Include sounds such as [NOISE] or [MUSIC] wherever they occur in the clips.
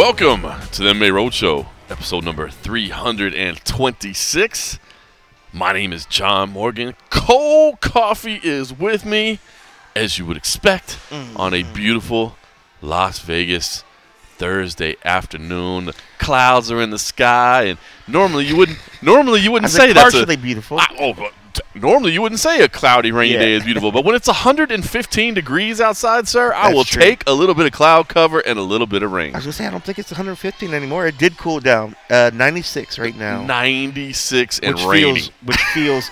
Welcome to the MMA Roadshow, episode number 326. My name is John Morgan. Cold coffee is with me, as you would expect, on a beautiful Las Vegas Thursday afternoon. The clouds are in the sky, and normally you wouldn't. Normally you wouldn't say that's a, partially beautiful. I- oh, but normally you wouldn't say a cloudy, rainy Yeah. day is beautiful, but when it's 115 degrees outside, sir, I That's will true. take a little bit of cloud cover and a little bit of rain. I was gonna say I don't think it's 115 anymore. It did cool down. Uh, 96 right now, 96 and which rainy. feels which feels,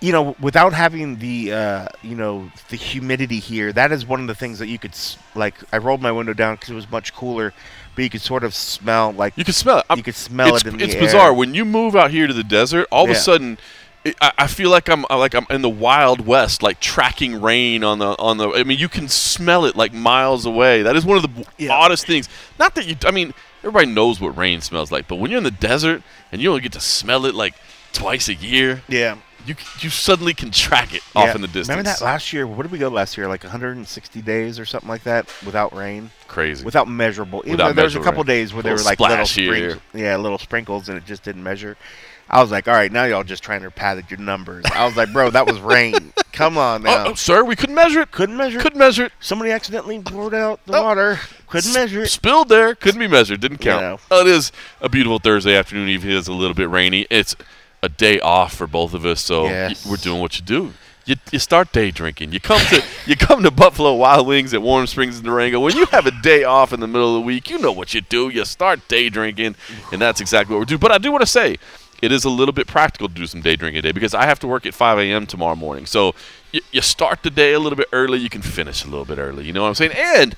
you know, without having the uh, you know the humidity here. That is one of the things that you could like. I rolled my window down because it was much cooler, but you could sort of smell like You can smell it. I'm- you could smell it's, it in the It's air. bizarre when you move out here to the desert. All of a sudden, it, I, I feel like I'm like I'm in the wild west, like tracking rain on the on the. I mean, you can smell it like miles away. That is one of the Yeah. oddest things. Not that you. I mean, everybody knows what rain smells like, but when you're in the desert and you only get to smell it like twice a year, Yeah. You you suddenly can track it off Yeah. in the distance. Remember that last year? Where did we go last year? Like 160 days or something like that without rain, Crazy. without measurable. Even Without though there was a couple rain. days where there were like little sprinkles, yeah, little sprinkles, and it just didn't measure. I was like, all right, now y'all just trying to pad your numbers. I was like, bro, that was rain. [LAUGHS] Come on oh, now. oh, oh, sir, we couldn't measure it. Couldn't measure. It. Couldn't measure it. Somebody accidentally poured out the Oh. water. Couldn't measure it. Spilled there, couldn't be measured, didn't count. know. Oh, it is a beautiful Thursday afternoon, even if it is a little bit rainy. It's a day off for both of us, so Yes. we're doing what you do. You, you start day drinking. You come to [LAUGHS] you come to Buffalo Wild Wings at Warm Springs in Durango. When you have a day off in the middle of the week, you know what you do. You start day drinking, and that's exactly what we're doing. But I do want to say, it is a little bit practical to do some day drinking today because I have to work at 5 a.m. tomorrow morning. So you, you start the day a little bit early, you can finish a little bit early. You know what I'm saying? And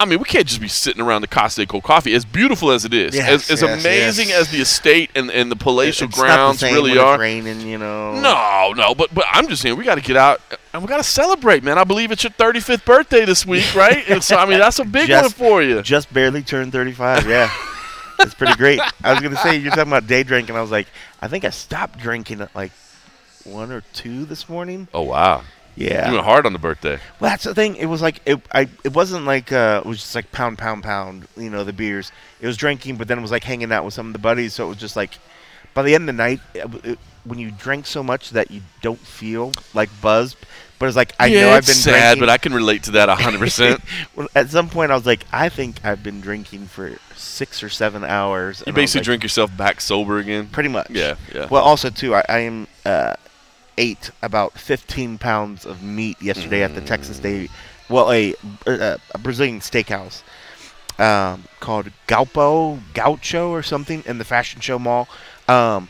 I mean, we can't just be sitting around the Casa Cold Coffee, as beautiful as it is, Yes, as, as yes, amazing yes. as the estate and, and the palatial It's the grounds same really are. It's raining, you know. No, no, but but I'm just saying we got to get out and we got to celebrate, man. I believe it's your 35th birthday this week, [LAUGHS] right? and so I mean that's a big Just- one for you. Just barely turned 35. Yeah. It's pretty great. I was gonna say you're talking about day drinking. I was like, I think I stopped drinking at like one or two this morning. Oh wow, Yeah. you went hard on the birthday. Well, that's the thing. It was like it. I. It wasn't like uh, it was just like pound, pound, pound. You know, the beers. It was drinking, but then it was like hanging out with some of the buddies. So it was just like, by the end of the night, it, it- when you drink so much that you don't feel like buzzed, but it's like I yeah, know I've been sad, drinking. but I can relate to that 100. percent [LAUGHS] well, at some point, I was like, I think I've been drinking for six or seven hours. You basically like, drink yourself back sober again. pretty much. Yeah, yeah. Well, also too, I, I am uh, ate about 15 pounds of meat yesterday at the Texas de, well, a, uh, a Brazilian steakhouse um, called Galpão Gaucho or something in the Fashion Show Mall. Um,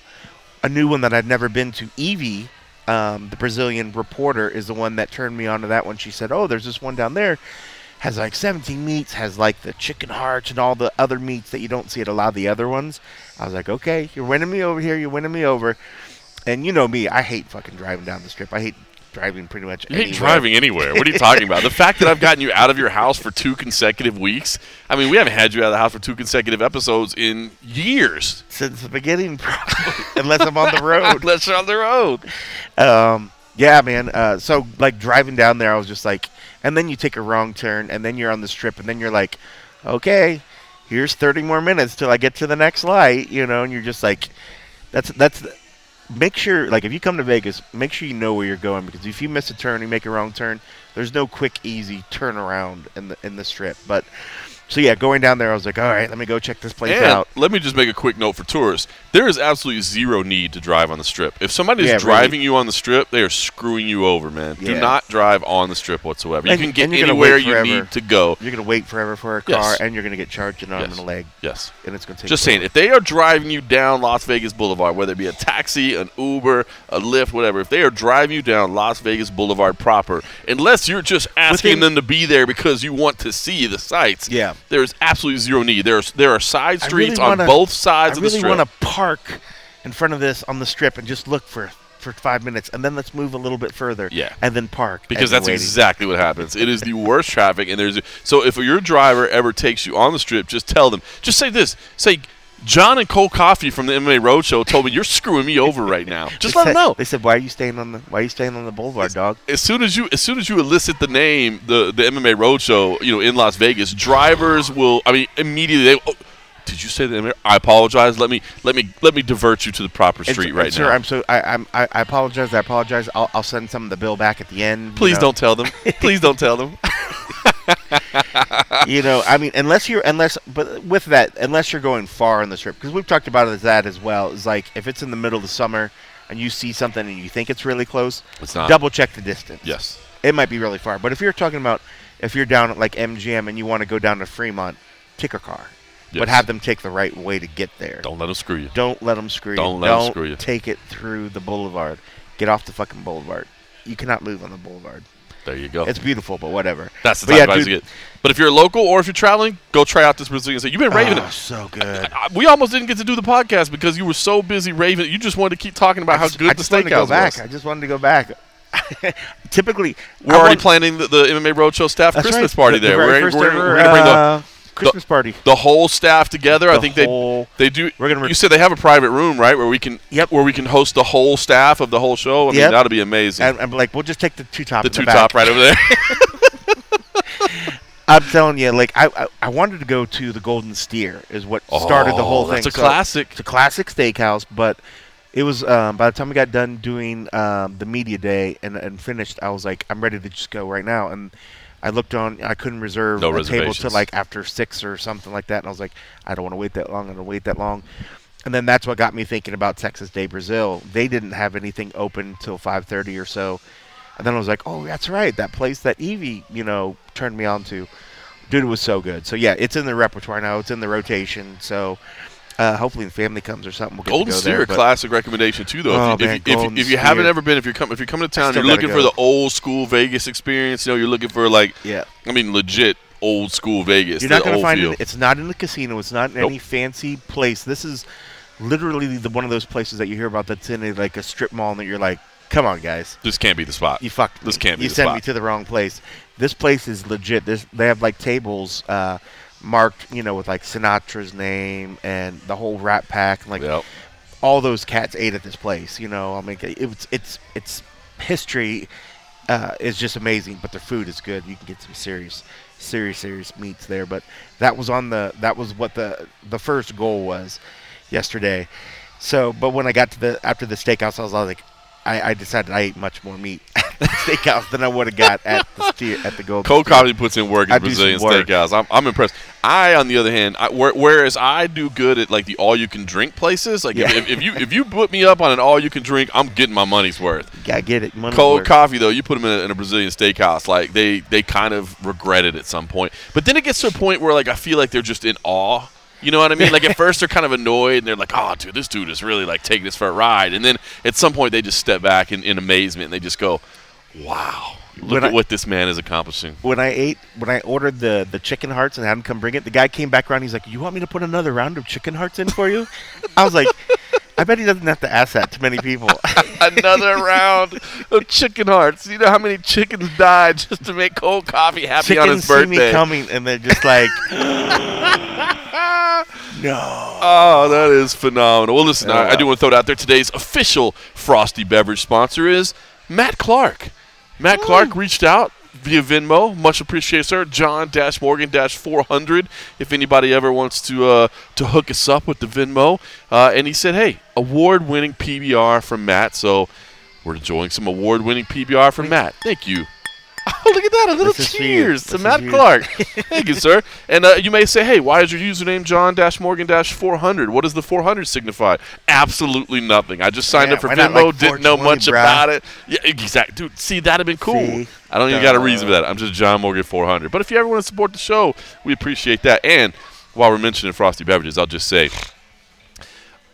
a new one that I'd never been to. Evie, um, the Brazilian reporter, is the one that turned me on to that one. She said, "Oh, there's this one down there." Has like 17 meats, has like the chicken hearts and all the other meats that you don't see at a lot of the other ones. I was like, okay, you're winning me over here. You're winning me over. And you know me, I hate fucking driving down the strip. I hate driving pretty much. You hate driving anywhere. What are you talking about? The fact that I've gotten you out of your house for two consecutive weeks. I mean, we haven't had you out of the house for two consecutive episodes in years. since the beginning, [LAUGHS] probably, unless I'm on the road. [LAUGHS] Unless you're on the road. Um, yeah, man. Uh, so like driving down there, I was just like, and then you take a wrong turn, and then you're on the strip, and then you're like, okay, here's 30 more minutes till I get to the next light, you know, and you're just like, that's that's. Make sure, like, if you come to Vegas, make sure you know where you're going because if you miss a turn, you make a wrong turn. There's no quick, easy turnaround in the in the strip. But so yeah, going down there, I was like, all right, let me go check this place And out. let me just make a quick note for tourists. There is absolutely zero need to drive on the strip. If somebody is Yeah, really. driving you on the strip, they are screwing you over, man. Do not drive on the strip whatsoever. You And- can get and you're gonna anywhere you need to go. You're gonna wait forever for a Yes. car, and you're gonna get charged an arm Yes. and a leg, Yes. and it's gonna take. Just saying, if they are driving you down Las Vegas Boulevard, whether it be a taxi, an Uber, a Lyft, whatever, if they are driving you down Las Vegas Boulevard proper, unless you're just asking Within- them to be there because you want to see the sights, Yeah. There's absolutely zero need. There's there are side streets really on wanna- both sides I of really the strip. I really want to park in front of this on the strip and just look for for five minutes, and then let's move a little bit further. Yeah. and then park because that's waiting. exactly what happens. It is the worst traffic, and there's so if your driver ever takes you on the strip, just tell them, just say this, say, John and Cold Coffee from the MMA Roadshow told me you're screwing me over right now. [LAUGHS] Just let them know. They said, "Why are you staying on the Why are you staying on the boulevard, dog?" As soon as you as soon as you elicit the name, the the MMA Roadshow, you know, in Las Vegas, drivers will. I mean, immediately. They, oh, did you say the MMA? I apologize. Let me let me let me divert you to the proper street right and sir, now. I'm so I, I'm I, I apologize. I apologize. I'll, I'll send some of the bill back at the end. you Please know. don't tell them. [LAUGHS] Please don't tell them. [LAUGHS] you know, I mean, unless you're, unless, but with that, unless you're going far on the trip, because we've talked about it as that as well. Is like if it's in the middle of the summer and you see something and you think it's really close, It's not. double check the distance. Yes. it might be really far. But if you're talking about if you're down at like MGM and you want to go down to Fremont, take a car, but have them take the right way to get there. Don't let them screw you. Don't let them screw you. Don't let 'em screw you. Take it through the boulevard. Get off the fucking boulevard. You cannot move on the boulevard. There you go. It's beautiful, but whatever. That's the But type yeah, of dude- you get. But if you're local or if you're traveling, go try out this Brazilian steak. You've been raving Oh, it. so good. I- We almost didn't get to do the podcast because you were so busy raving. You just wanted to keep talking about I how good I the just wanted to go steakhouse back. was. I just wanted to go back. [LAUGHS] Typically, We're I already want- planning the, the MMA Roadshow staff Christmas right. party The- the there. very We're, we're, ever, we're going to bring the, uh, Christmas party. the whole staff together. I think they whole- they do. We're gonna re- you said they have a private room, right, where we can Yep. where we can host the whole staff of the whole show. I mean, that'll be amazing. And I'm like, we'll just take the two top. the two back. top right over there. [LAUGHS] I'm telling you, like I, I I wanted to go to the Golden Steer is what started the whole Oh, thing. That's a So classic. It's a classic steakhouse, but it was um, by the time we got done doing um, the media day and, and finished, I was like, I'm ready to just go right now. And I looked on, I couldn't reserve No a table to like after six or something like that. And I was like, I don't want to wait that long. I don't want to wait that long. And then that's what got me thinking about Texas de Brazil. They didn't have anything open till 5:30 or so. And then I was like, oh, that's right, that place that Evie, you know, turned me on to. Dude, it was so good. So yeah, it's in the repertoire now. It's in the rotation. So uh, hopefully, the family comes or something. We'll Golden Steer, there, classic recommendation too. Though, Oh, if, you, man, if, if, you, if you haven't ever been, if you're coming, if you're coming to town, you're looking for the old school Vegas experience. You know, you're looking for like, Yeah, I mean, legit old school Vegas. you're not going to find it. It's not in the casino. It's not in Nope. any fancy place. This is literally the, one of those places that you hear about that's in a, like a strip mall, and that you're like, come on, guys. This can't be the spot. You fucked me. This can't be You sent spot. me to the wrong place. This place is legit. This they have like tables uh, marked, you know, with like Sinatra's name and the whole Rat Pack, and like Yep. all those cats ate at this place. You know, I mean, it's it's it's history uh, is just amazing, but their food is good. You can get some serious, serious, serious meats there. But that was on the that was what the the first goal was yesterday. So, but when I got to the after the steakhouse, I was like, I, I decided I ate much more meat [LAUGHS] steakhouse than I would have got at the [LAUGHS] ste- at the Gold. Cold Coffee puts in work I at do some Brazilian work. Steakhouse. I'm, I'm impressed. I, on the other hand, I, where, whereas I do good at like the all-you-can-drink places, like Yeah. if, if you if you put me up on an all-you-can-drink, I'm getting my money's worth. I get it. Money's Cold worth. coffee though, you put them in a, in a Brazilian steakhouse, like they they kind of regret it at some point. But then it gets to a point where like I feel like they're just in awe. You know what I mean? Like at first they're kind of annoyed and they're like, "Oh, dude, this dude is really like taking this for a ride." And then at some point they just step back in, in amazement and they just go, "Wow, look When at I- what this man is accomplishing." when I ate when I ordered the the chicken hearts and had him come bring it, the guy came back around. He's like, "You want me to put another round of chicken hearts in for you?" I was like, "I bet he doesn't have to ask that to many people." [LAUGHS] Another round of chicken hearts. You know how many chickens died just to make cold coffee happy on Chickens his see me birthday? coming and they're just like, [LAUGHS] "No." Oh, that is phenomenal. Well, listen, Oh, I, I do want to throw it out there. Today's official Frosty beverage sponsor is Matt Clark. Matt Clark reached out via Venmo. Much appreciated, sir. John Dash Morgan Dash 400. If anybody ever wants to uh, to hook us up with the Venmo, uh, and he said, "Hey, award-winning PBR from Matt." So we're enjoying some award-winning PBR from Matt. Thank you. Oh, [LAUGHS] look at that! A little This is for you. cheers to Matt. Clark. [LAUGHS] Thank you, sir. And uh, you may say, "Hey, why is your username John Dash Morgan Dash 400? What does the 400 signify?" Absolutely nothing. I just signed Yeah, up for Venmo. like didn't know much bruh? about it. Yeah, exactly, dude. See, that'd have been cool. See? I don't even got a reason for that. I'm just John Morgan 400. But if you ever want to support the show, we appreciate that. And while we're mentioning Frosty beverages, I'll just say.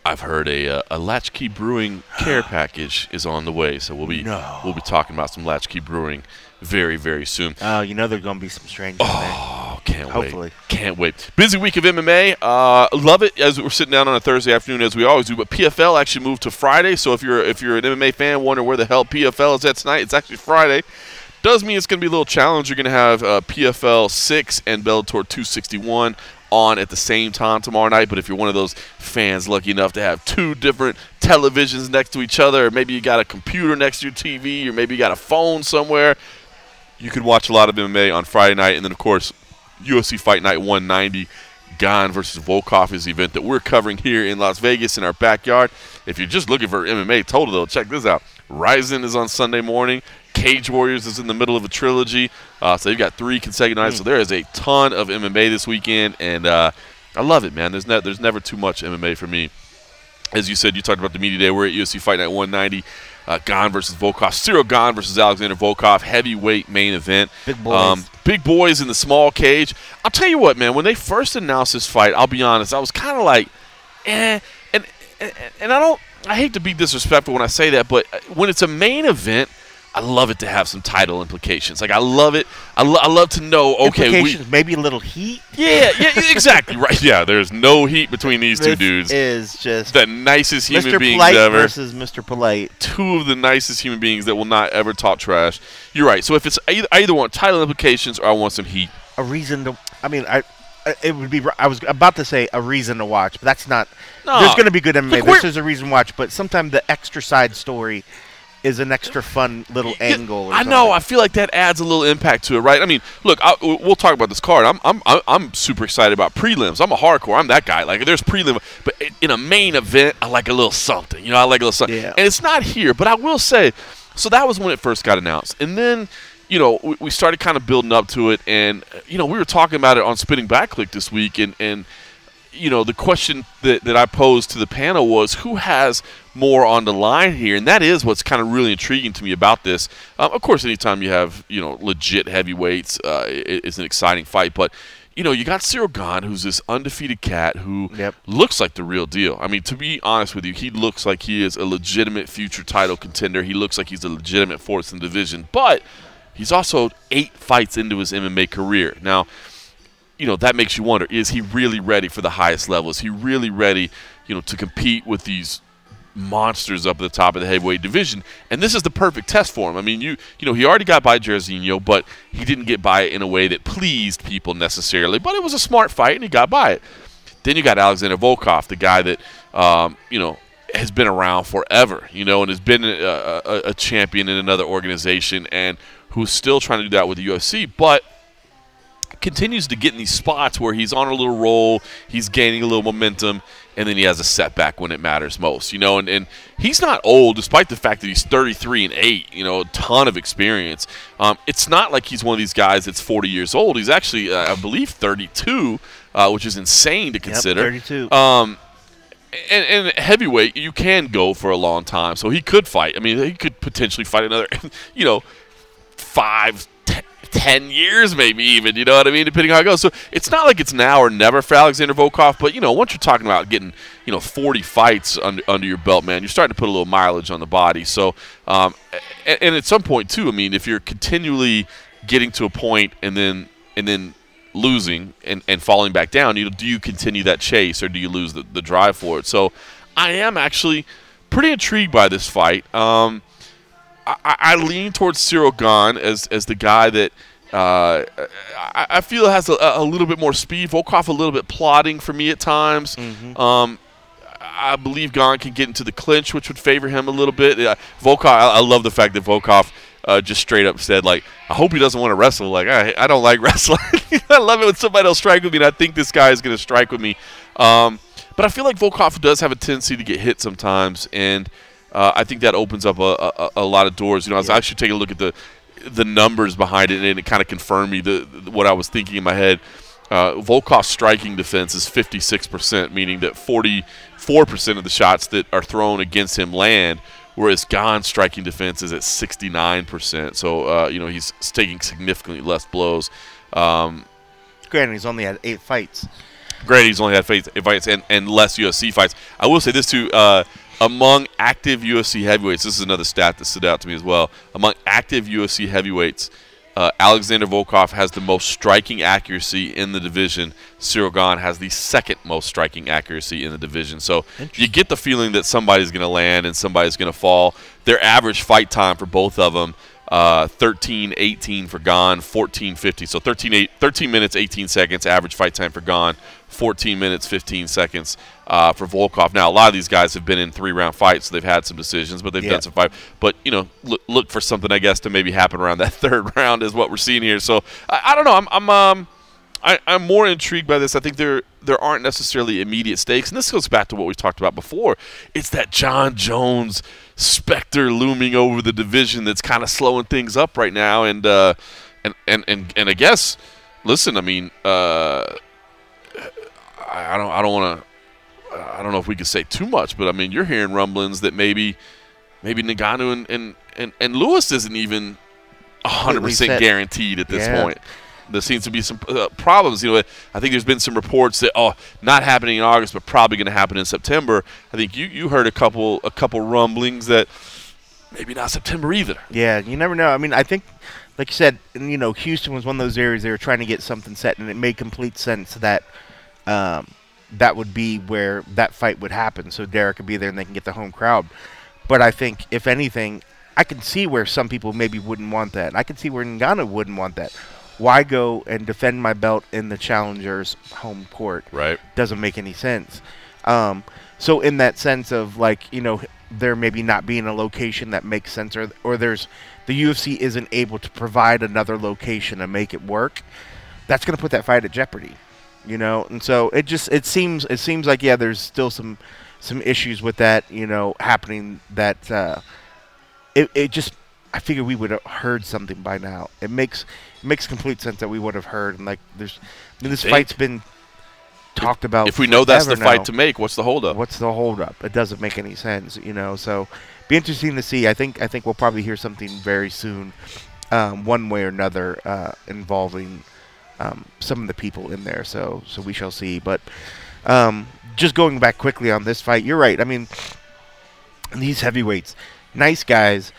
I've heard a, uh, a Latchkey Brewing care [GASPS] package is on the way, so we'll be No. we'll be talking about some Latchkey Brewing very very soon. Oh, you know there's gonna be some strangers there. Oh, can't Hopefully. wait. Can't wait. Busy week of MMA. Uh, love it as we're sitting down on a Thursday afternoon as we always do. But PFL actually moved to Friday. So if you're if you're an MMA fan, wonder where the hell PFL is at tonight, it's actually Friday. Does mean it's going to be a little challenge. You're going to have uh, PFL 6 and Bellator 261 on at the same time tomorrow night. But if you're one of those fans lucky enough to have two different televisions next to each other, or maybe you got a computer next to your TV, or maybe you got a phone somewhere, you can watch a lot of MMA on Friday night. And then, of course, UFC Fight Night 190. Gane versus Volkov is the event that we're covering here in Las Vegas in our backyard. If you're just looking for MMA total, though, check this out. Rizin is on Sunday morning. Cage Warriors is in the middle of a trilogy. Uh, so you've got three consecutive nights. Mm. So there is a ton of MMA this weekend, and uh, I love it, man. There's, ne- there's never too much MMA for me. As you said, you talked about the media day. We're at UFC Fight Night 190. Uh, Gane versus Volkov. Ciryl Gane versus Alexander Volkov. Heavyweight main event. Big boys. Um, big boys in the small cage. I'll tell you what, man. When they first announced this fight, I'll be honest, I was kind of like, eh. And, and and I don't. I hate to be disrespectful when I say that, but when it's a main event – I love it to have some title implications. Like I love it. I, lo- I love to know. Okay, we, maybe a little heat. Yeah, yeah, exactly right. Yeah, there's no heat between these this two dudes. Is just the nicest human Mr. beings Polite ever versus Mr. Polite. Two of the nicest human beings that will not ever talk trash. You're right. So if it's either, I either want title implications or I want some heat. A reason to. I mean, I it would be. I was about to say a reason to watch, but that's not. No, there's going to be good MMA. Look, this is a reason to watch, but sometimes the extra side story is an extra fun little yeah, angle. I know. I feel like that adds a little impact to it, right? I mean, look, I, we'll talk about this card. I'm, I'm, I'm super excited about prelims. I'm a hardcore. I'm that guy. Like, there's prelim, but in a main event, I like a little something. You know, I like a little something. Yeah. And it's not here, but I will say, so that was when it first got announced, and then. You know, we started kind of building up to it, and you know, we were talking about it on Spinning Back Clique this week, and and you know, the question that, that I posed to the panel was who has more on the line here, and that is what's kind of really intriguing to me about this. Um, of course, anytime you have you know legit heavyweights, uh, it, it's an exciting fight. But you know, you got Ciryl Gane, who's this undefeated cat who yep. looks like the real deal. I mean, to be honest with you, he looks like he is a legitimate future title contender. He looks like he's a legitimate force in the division, but he's also eight fights into his MMA career now you know that makes you wonder: Is he really ready for the highest level? Is he really ready, you know, to compete with these monsters up at the top of the heavyweight division? And this is the perfect test for him. I mean, you you know, he already got by Jairzinho, but he didn't get by it in a way that pleased people necessarily. But it was a smart fight, and he got by it. Then you got Alexander Volkov, the guy that um, you know has been around forever, you know, and has been a, a, a champion in another organization, and who's still trying to do that with the UFC, but continues to get in these spots where he's on a little roll, he's gaining a little momentum, and then he has a setback when it matters most. You know, and, and he's not old, despite the fact that he's 33 and 8, you know, a ton of experience. Um, it's not like he's one of these guys that's 40 years old. He's actually, uh, I believe, 32, uh, which is insane to consider. Yep, 32. Um, and, and, heavyweight, you can go for a long time. So he could fight. I mean, he could potentially fight another, [LAUGHS] you know, five, 10 years, maybe even, you know what I mean, depending how it goes. So it's not like it's now or never for Alexander Volkov, but, you know, once you're talking about getting, you know, 40 fights under, under your belt, man, you're starting to put a little mileage on the body. So, um, and, and at some point, too, I mean, if you're continually getting to a point and then, and then, losing and, and falling back down, you do you continue that chase or do you lose the, the drive for it? So I am actually pretty intrigued by this fight. Um, I, I, lean towards Ciryl Gane as as the guy that uh, I, I, feel has a, a, little bit more speed. Volkov a little bit plodding for me at times. Mm-hmm. Um, I believe Gane can get into the clinch, which would favor him a little bit. Uh, Volkov, I, I, love the fact that Volkov uh, just straight up said, like, I hope he doesn't want to wrestle. Like, I, I don't like [LAUGHS] wrestling. [LAUGHS] I love it when somebody will strike with me, and I think this guy is going to strike with me. Um, but I feel like Volkov does have a tendency to get hit sometimes, and uh, I think that opens up a, a, a, lot of doors. You know, I was yeah. actually taking a look at the the numbers behind it, and it kind of confirmed me the, the, what I was thinking in my head. Uh, Volkov's striking defense is 56%, meaning that 44% of the shots that are thrown against him land, whereas Gane's striking defense is at 69%. So, uh, you know, he's taking significantly less blows. Um, Granted, he's only had eight fights. Granted, he's only had eight fights and, and less UFC fights. I will say this, too. Uh, among active UFC heavyweights, this is another stat that stood out to me as well. Among active UFC heavyweights, uh, Alexander Volkov has the most striking accuracy in the division. Ciryl Gane has the second most striking accuracy in the division. So you get the feeling that somebody's going to land and somebody's going to fall. Their average fight time for both of them, uh, 13 18 for Gane, 14 50. So 13, eight, 13 minutes, 18 seconds, average fight time for Gane, 14 minutes, 15 seconds uh, for Volkov. Now, a lot of these guys have been in three round fights, so they've had some decisions, but they've Yeah. done some fight. But, you know, look, look for something, I guess, to maybe happen around [LAUGHS] that third round, is what we're seeing here. So, I, I don't know. I'm, I'm, um, I, I'm more intrigued by this. I think there there aren't necessarily immediate stakes, and this goes back to what we talked about before. It's that Jon Jones specter looming over the division that's kind of slowing things up right now, and uh, and, and and and I guess, listen, I mean, uh, I, I don't I don't want to I don't know if we could say too much, but I mean, you're hearing rumblings that maybe maybe Ngannou and and and, and Lewis isn't even 100 percent guaranteed at this Yeah. point there seems to be some uh, problems. You know, I think there's been some reports that oh, not happening in August, but probably going to happen in September. I think you you heard a couple a couple rumblings that maybe not September either. Yeah, you never know. I mean, I think, like you said, you know, Houston was one of those areas they were trying to get something set, and it made complete sense that um, that would be where that fight would happen. So Derrick could be there, and they can get the home crowd. But I think, if anything, I can see where some people maybe wouldn't want that. I can see where Ngannou wouldn't want that. Why go and defend my belt in the challenger's home court? Right. doesn't make any sense. Um, so in that sense of like you know there maybe not being a location that makes sense, or or there's the UFC isn't able to provide another location to make it work, that's going to put that fight at jeopardy. You know, and so it just it seems it seems like yeah, there's still some some issues with that you know happening that uh, it it just I figure we would have heard something by now. It makes it makes complete sense that we would have heard and like there's I mean, this Think- fight's been talked about. If we know that's the forever fight now. to make, what's the holdup? What's the holdup? It doesn't make any sense, you know. So, be interesting to see. I think I think we'll probably hear something very soon, um, one way or another, uh, involving um, some of the people in there. So, so we shall see. But um, just going back quickly on this fight, you're right. I mean, these heavyweights, nice guys,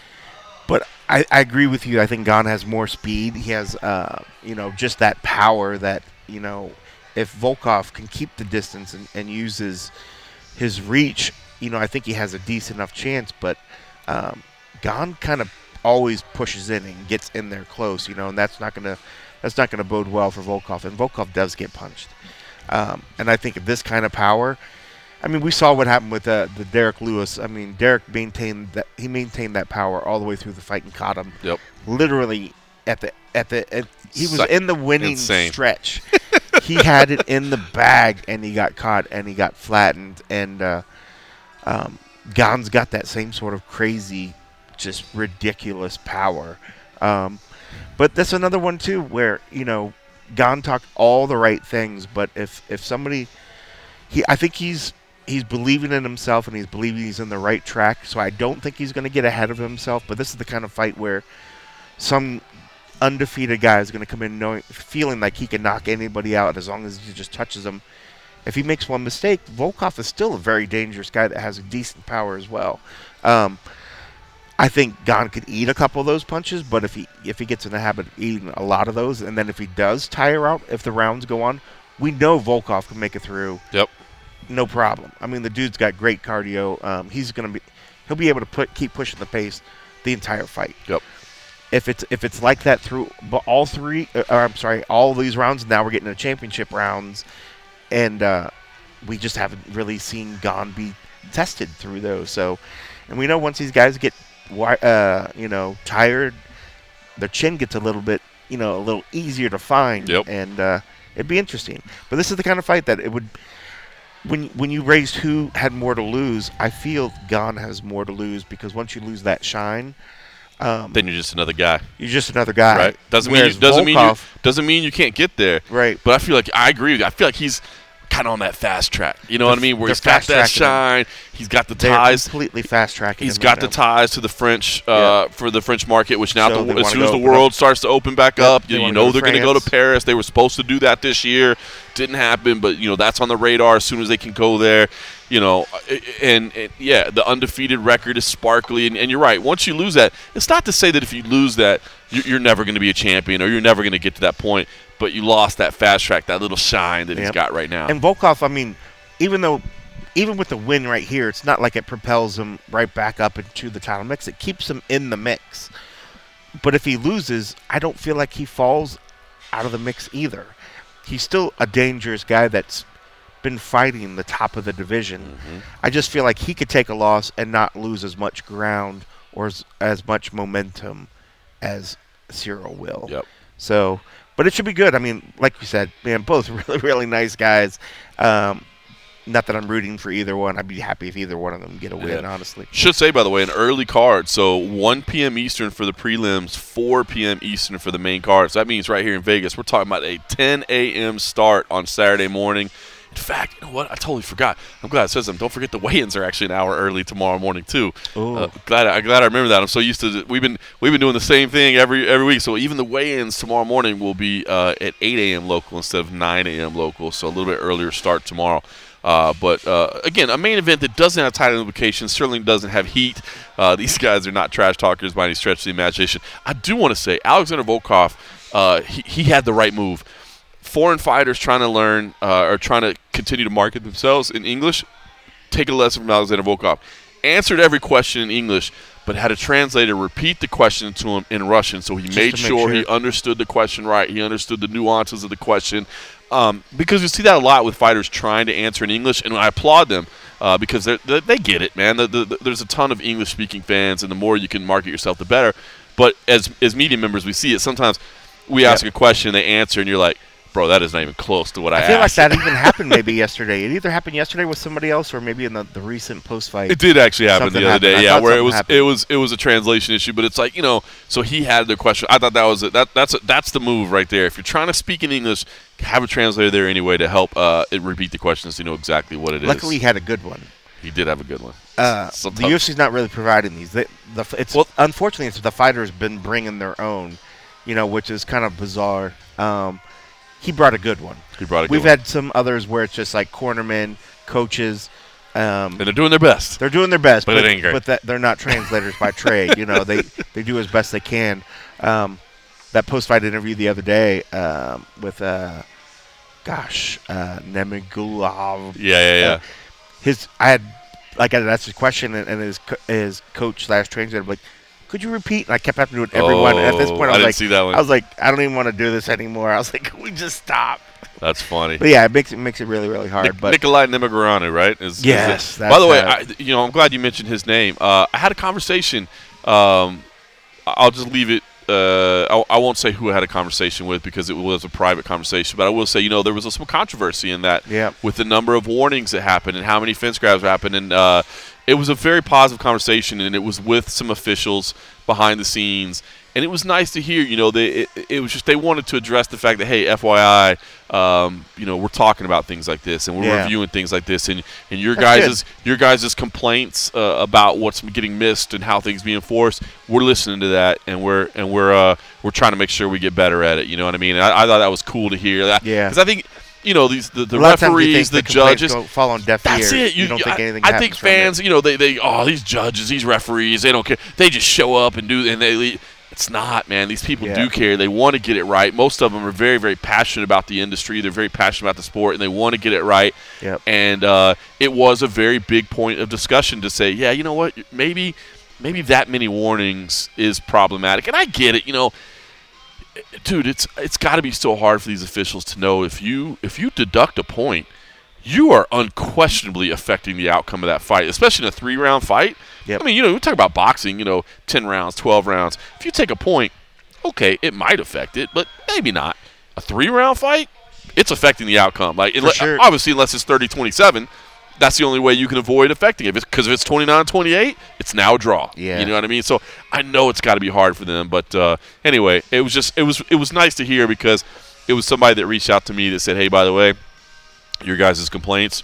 but I, I agree with you. I think Gane has more speed. He has, uh, you know, just that power that you know, if Volkov can keep the distance and, and uses his reach, you know, I think he has a decent enough chance. But um, Gane kind of always pushes in and gets in there close, you know, and that's not gonna that's not gonna bode well for Volkov. And Volkov does get punched, um, and I think this kind of power. I mean, we saw what happened with uh, the Derrick Lewis. I mean, Derrick maintained that he maintained that power all the way through the fight and caught him Yep. literally at the at the at, he was Suck- in the winning insane. stretch. [LAUGHS] he had it in the bag and he got caught and he got flattened and uh, um, Gane's got that same sort of crazy, just ridiculous power. Um, but that's another one too where you know Gane talked all the right things, but if if somebody he I think he's he's believing in himself and he's believing he's in the right track. So I don't think he's going to get ahead of himself. But this is the kind of fight where some undefeated guy is going to come in knowing, feeling like he can knock anybody out as long as he just touches them. If he makes one mistake, Volkov is still a very dangerous guy that has a decent power as well. Um, I think Gane could eat a couple of those punches, but if he if he gets in the habit of eating a lot of those, and then if he does tire out, if the rounds go on, we know Volkov can make it through Yep. no problem. I mean, the dude's got great cardio. Um, he's gonna be, he'll be able to put keep pushing the pace the entire fight. Yep. If it's if it's like that through but all three, uh, or I'm sorry, all these rounds. Now we're getting to championship rounds, and uh, we just haven't really seen Gane be tested through those. So, and we know once these guys get, uh, you know, tired, their chin gets a little bit, you know, a little easier to find. Yep. And uh, it'd be interesting. But this is the kind of fight that it would when when you raised who had more to lose, I feel Gane has more to lose because once you lose that shine, um, Then you're just another guy, you're just another guy. right? Doesn't mean you, doesn't mean you doesn't mean you can't get there. right. But I feel like I agree with you. I feel like he's kind of on that fast track. You know what I mean? Where he's got that him. shine. He's got the They're ties. completely fast tracking. He's got right the now. ties to the French uh, for the French market, which now So the, as soon as the world up. starts to open back Yep, up, you, you know they're going to go to Paris. They were supposed to do that this year, didn't happen, but you know that's on the radar as soon as they can go there. You know, and, and yeah, the undefeated record is sparkly, and, and you're right. Once you lose that, it's not to say that if you lose that, you're, you're never going to be a champion or you're never going to get to that point. But you lost that fast track, that little shine that he's got right now. And Volkov, I mean, even though, even with the win right here, it's not like it propels him right back up into the title mix. It keeps him in the mix. But if he loses, I don't feel like he falls out of the mix either. He's still a dangerous guy that's been fighting the top of the division. Mm-hmm. I just feel like he could take a loss and not lose as much ground or as, as much momentum as Ciryl will. Yep. So, but it should be good. I mean, like you said, man, both [LAUGHS] really, really nice guys. Um, not that I'm rooting for either one. I'd be happy if either one of them get a win, Yeah. honestly. Should say, by the way, an early card. So 1 p.m. Eastern for the prelims, 4 p.m. Eastern for the main card. So that means right here in Vegas, we're talking about a 10 a.m. start on Saturday morning. In fact, you know what? I totally forgot. I'm glad it says them. Don't forget the weigh-ins are actually an hour early tomorrow morning too. Uh, glad I glad I remember that. I'm so used to we've been we've been doing the same thing every every week. So even the weigh-ins tomorrow morning will be uh, at 8 a.m. local instead of 9 a.m. local. So a little bit earlier start tomorrow. Uh, but uh, again, a main event that doesn't have title implications certainly doesn't have heat. Uh, [LAUGHS] these guys are not trash talkers by any stretch of the imagination. I do want to say Alexander Volkov, uh, he, he had the right move. Foreign fighters trying to learn uh, or trying to continue to market themselves in English, take a lesson from Alexander Volkov. Answered every question in English, but had a translator repeat the question to him in Russian, so he Just made sure, sure. he understood the question right. He understood the nuances of the question. Um, because you see that a lot with fighters trying to answer in English, and I applaud them uh, because they they get it, man. The, the, the- there's a ton of English-speaking fans, and the more you can market yourself, the better. But as as media members, we see it sometimes. We ask Yeah. a question, they answer, and you're like, "Bro, that is not even close to what I, had. I feel like that even [LAUGHS] happened maybe yesterday. It either happened yesterday with somebody else or maybe in the, the recent post fight. It did actually happen the other happened. I day, yeah, where it was happened. it was it was a translation issue, but it's like you know, so he had the question. I thought that was it. That that's that's the move right there. If you're trying to speak in English, have a translator there anyway to help uh, it repeat the questions so you know exactly what it is. Luckily, he had a good one. he did have a good one. Uh, the UFC's not really providing these. They, the, it's Well- unfortunately it's the fighters been bringing their own, you know, which is kind of bizarre. Um, he brought a good one. he brought a good We've one. had some others where it's just like cornermen, coaches. Um, and they're doing their best. they're doing their best, But but, it ain't great. but that they're not translators by trade. You know, they [LAUGHS] they do as best they can. Um, that post fight interview the other day um, with, uh, gosh, uh, Negumereanu. Yeah, yeah, yeah. Uh, his I had like I asked his question and, and his co- his coach slash translator like, could you repeat? And I kept having to do it everyone. At this Oh, point, I I was like, see that one. I was like, I don't even want to do this anymore. I was like, [LAUGHS] can we just stop? That's funny. But yeah, it makes it makes it really really hard. Nic- but Nicolae Negumereanu, right? Is, is Yes, that's By the way. I, you know, I'm glad you mentioned his name. Uh, I had a conversation. Um, I'll just leave it. Uh, I, I won't say who I had a conversation with because it was a private conversation. But I will say, you know, there was some controversy in that Yeah. with the number of warnings that happened and how many fence grabs happened, and uh, it was a very positive conversation, and it was with some officials behind the scenes. And it was nice to hear, you know, they, it, it was just they wanted to address the fact that, hey, FYI, um, you know, we're talking about things like this and we're Yeah. reviewing things like this, and and your That's guys' your guys' complaints uh, about what's getting missed and how things being enforced, we're listening to that, and we're and we're uh, we're trying to make sure we get better at it. You know what I mean? And I, I thought that was cool to hear. That, Yeah. because I think. You know these the, the a lot of times you referees, the, complaints judges. fall on deaf That's ears. it. You, don't think I, anything I think fans, you know, they, they oh these judges, these referees, they don't care. They just show up and do and they. leave. It's not, man. These people Yeah. do care. They want to get it right. Most of them are very, very passionate about the industry. They're very passionate about the sport, and they want to get it right. Yep. And uh, it was a very big point of discussion to say, yeah, you know what, maybe, maybe that many warnings is problematic. And I get it. You know, dude, it's it's got to be so hard for these officials to know if you if you deduct a point, you are unquestionably affecting the outcome of that fight, especially in a three round fight. Yep. I mean, you know, we talk about boxing, you know, ten rounds, twelve rounds. If you take a point, okay, it might affect it, but maybe not. A three round fight, it's affecting the outcome. Like, unle- sure. obviously, unless it's 30-27, that's the only way you can avoid affecting it. Because if it's 29-28, it's now a draw. Yeah. You know what I mean? So I know it's got to be hard for them, but uh, anyway, it was just it was it was nice to hear because it was somebody that reached out to me that said, "Hey, by the way, your guys' complaints,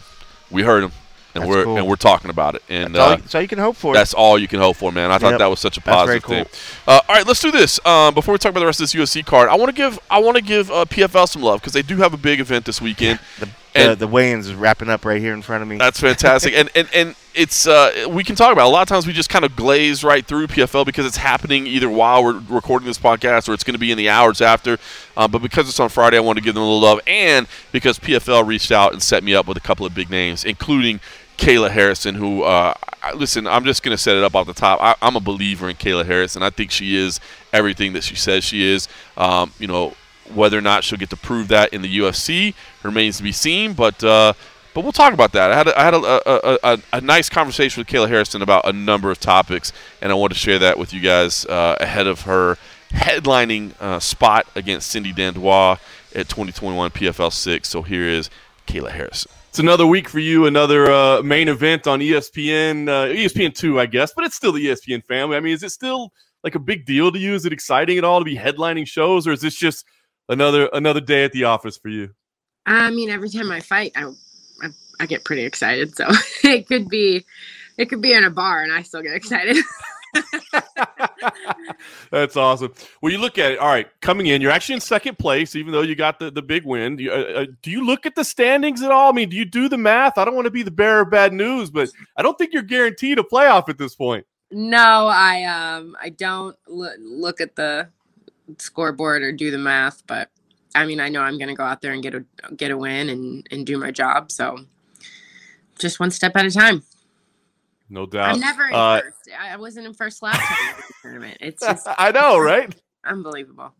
we heard them, and That's we're cool. and we're talking about it." And That's all, uh, that's all you can hope for. that's all you can hope for, man. I thought that was such a positive thing. Uh, all right, let's do this. Um, before we talk about the rest of this UFC card, I want to give I want to give uh, PFL some love because they do have a big event this weekend. [LAUGHS] the, the, the weigh-ins is wrapping up right here in front of me. That's fantastic, and and and it's uh, we can talk about. It. A lot of times we just kind of glaze right through PFL because it's happening either while we're recording this podcast or it's going to be in the hours after. Uh, but because it's on Friday, I want to give them a little love, and because PFL reached out and set me up with a couple of big names, including Kayla Harrison, who uh, I- listen, I'm just going to set it up off the top. I, I'm a believer in Kayla Harrison. I think she is everything that she says she is. Um, you know, whether or not she'll get to prove that in the UFC remains to be seen. But uh, but we'll talk about that. I had a, I had a, a, a, nice conversation with Kayla Harrison about a number of topics, and I want to share that with you guys uh, ahead of her headlining uh, spot against Cindy Dandois at 2021 PFL 6. So here is Kayla Harrison. It's another week for you, another uh, main event on ESPN, uh, ESPN two, I guess, but it's still the ESPN family. I mean, is it still like a big deal to you? Is it exciting at all to be headlining shows, or is this just another another day at the office for you? I mean, every time I fight, I I, I get pretty excited. So [LAUGHS] it could be, it could be in a bar, and I still get excited. [LAUGHS] [LAUGHS] That's awesome. Well, you look at it. All right, coming in, you're actually in second place, even though you got the, the big win. Do you, uh, uh, do you look at the standings at all? I mean, do you do the math? I don't want to be the bearer of bad news, but I don't think you're guaranteed a playoff at this point. No, I um I don't lo- look at the scoreboard or do the math, but I mean, I know I'm going to go out there and get a get a win and and do my job. So just one step at a time. No doubt. I'm never in uh, first. I wasn't in first last tournament. It's just [LAUGHS] I know, right? Unbelievable.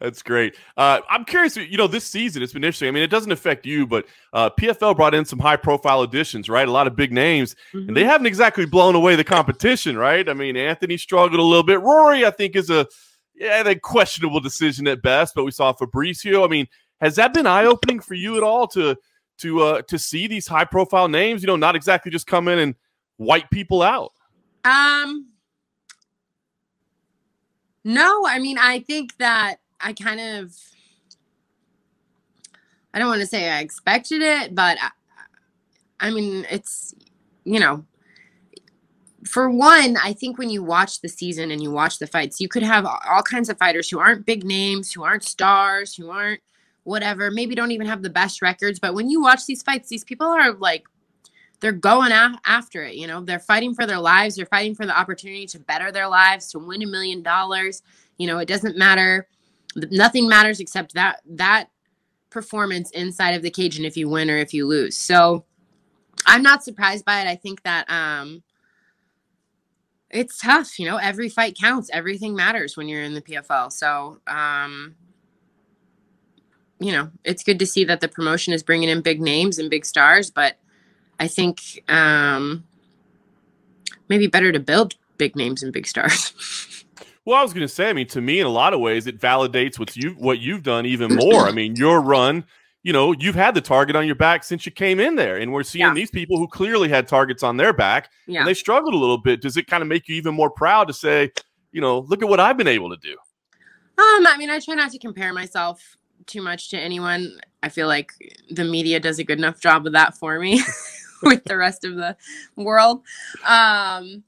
That's great. Uh, I'm curious. You know, this season it's been interesting. I mean, it doesn't affect you, but uh, PFL brought in some high-profile additions, right? A lot of big names, mm-hmm. and they mm-hmm. haven't exactly blown away the competition, right? I mean, Anthony struggled a little bit. Rory, I think, is a yeah, a questionable decision at best. But we saw Fabricio. I mean, has that been eye-opening for you at all to to uh, to see these high profile names. You know, not exactly just come in and wipe people out. Um. No, I mean, I think that I kind of. I don't want to say I expected it, but I, I mean, it's you know, for one, I think when you watch the season and you watch the fights, you could have all kinds of fighters who aren't big names, who aren't stars, who aren't whatever, maybe don't even have the best records. But when you watch these fights, these people are like, they're going after it. You know, they're fighting for their lives. They're fighting for the opportunity to better their lives, to win a million dollars. You know, it doesn't matter. Nothing matters except that that performance inside of the cage and if you win or if you lose. So I'm not surprised by it. I think that um it's tough, you know, every fight counts. Everything matters when you're in the PFL. So um you know, it's good to see that the promotion is bringing in big names and big stars, but I think um, maybe better to build big names and big stars. [LAUGHS] Well, I was going to say, I mean, to me, in a lot of ways, it validates what you what you've done even more. I mean, your run, you know, you've had the target on your back since you came in there, and we're seeing yeah. these people who clearly had targets on their back, yeah. and they struggled a little bit. Does it kind of make you even more proud to say, you know, look at what I've been able to do? Um, I mean, I try not to compare myself too much to anyone. I feel like the media does a good enough job of that for me [LAUGHS] with the rest of the world. Um,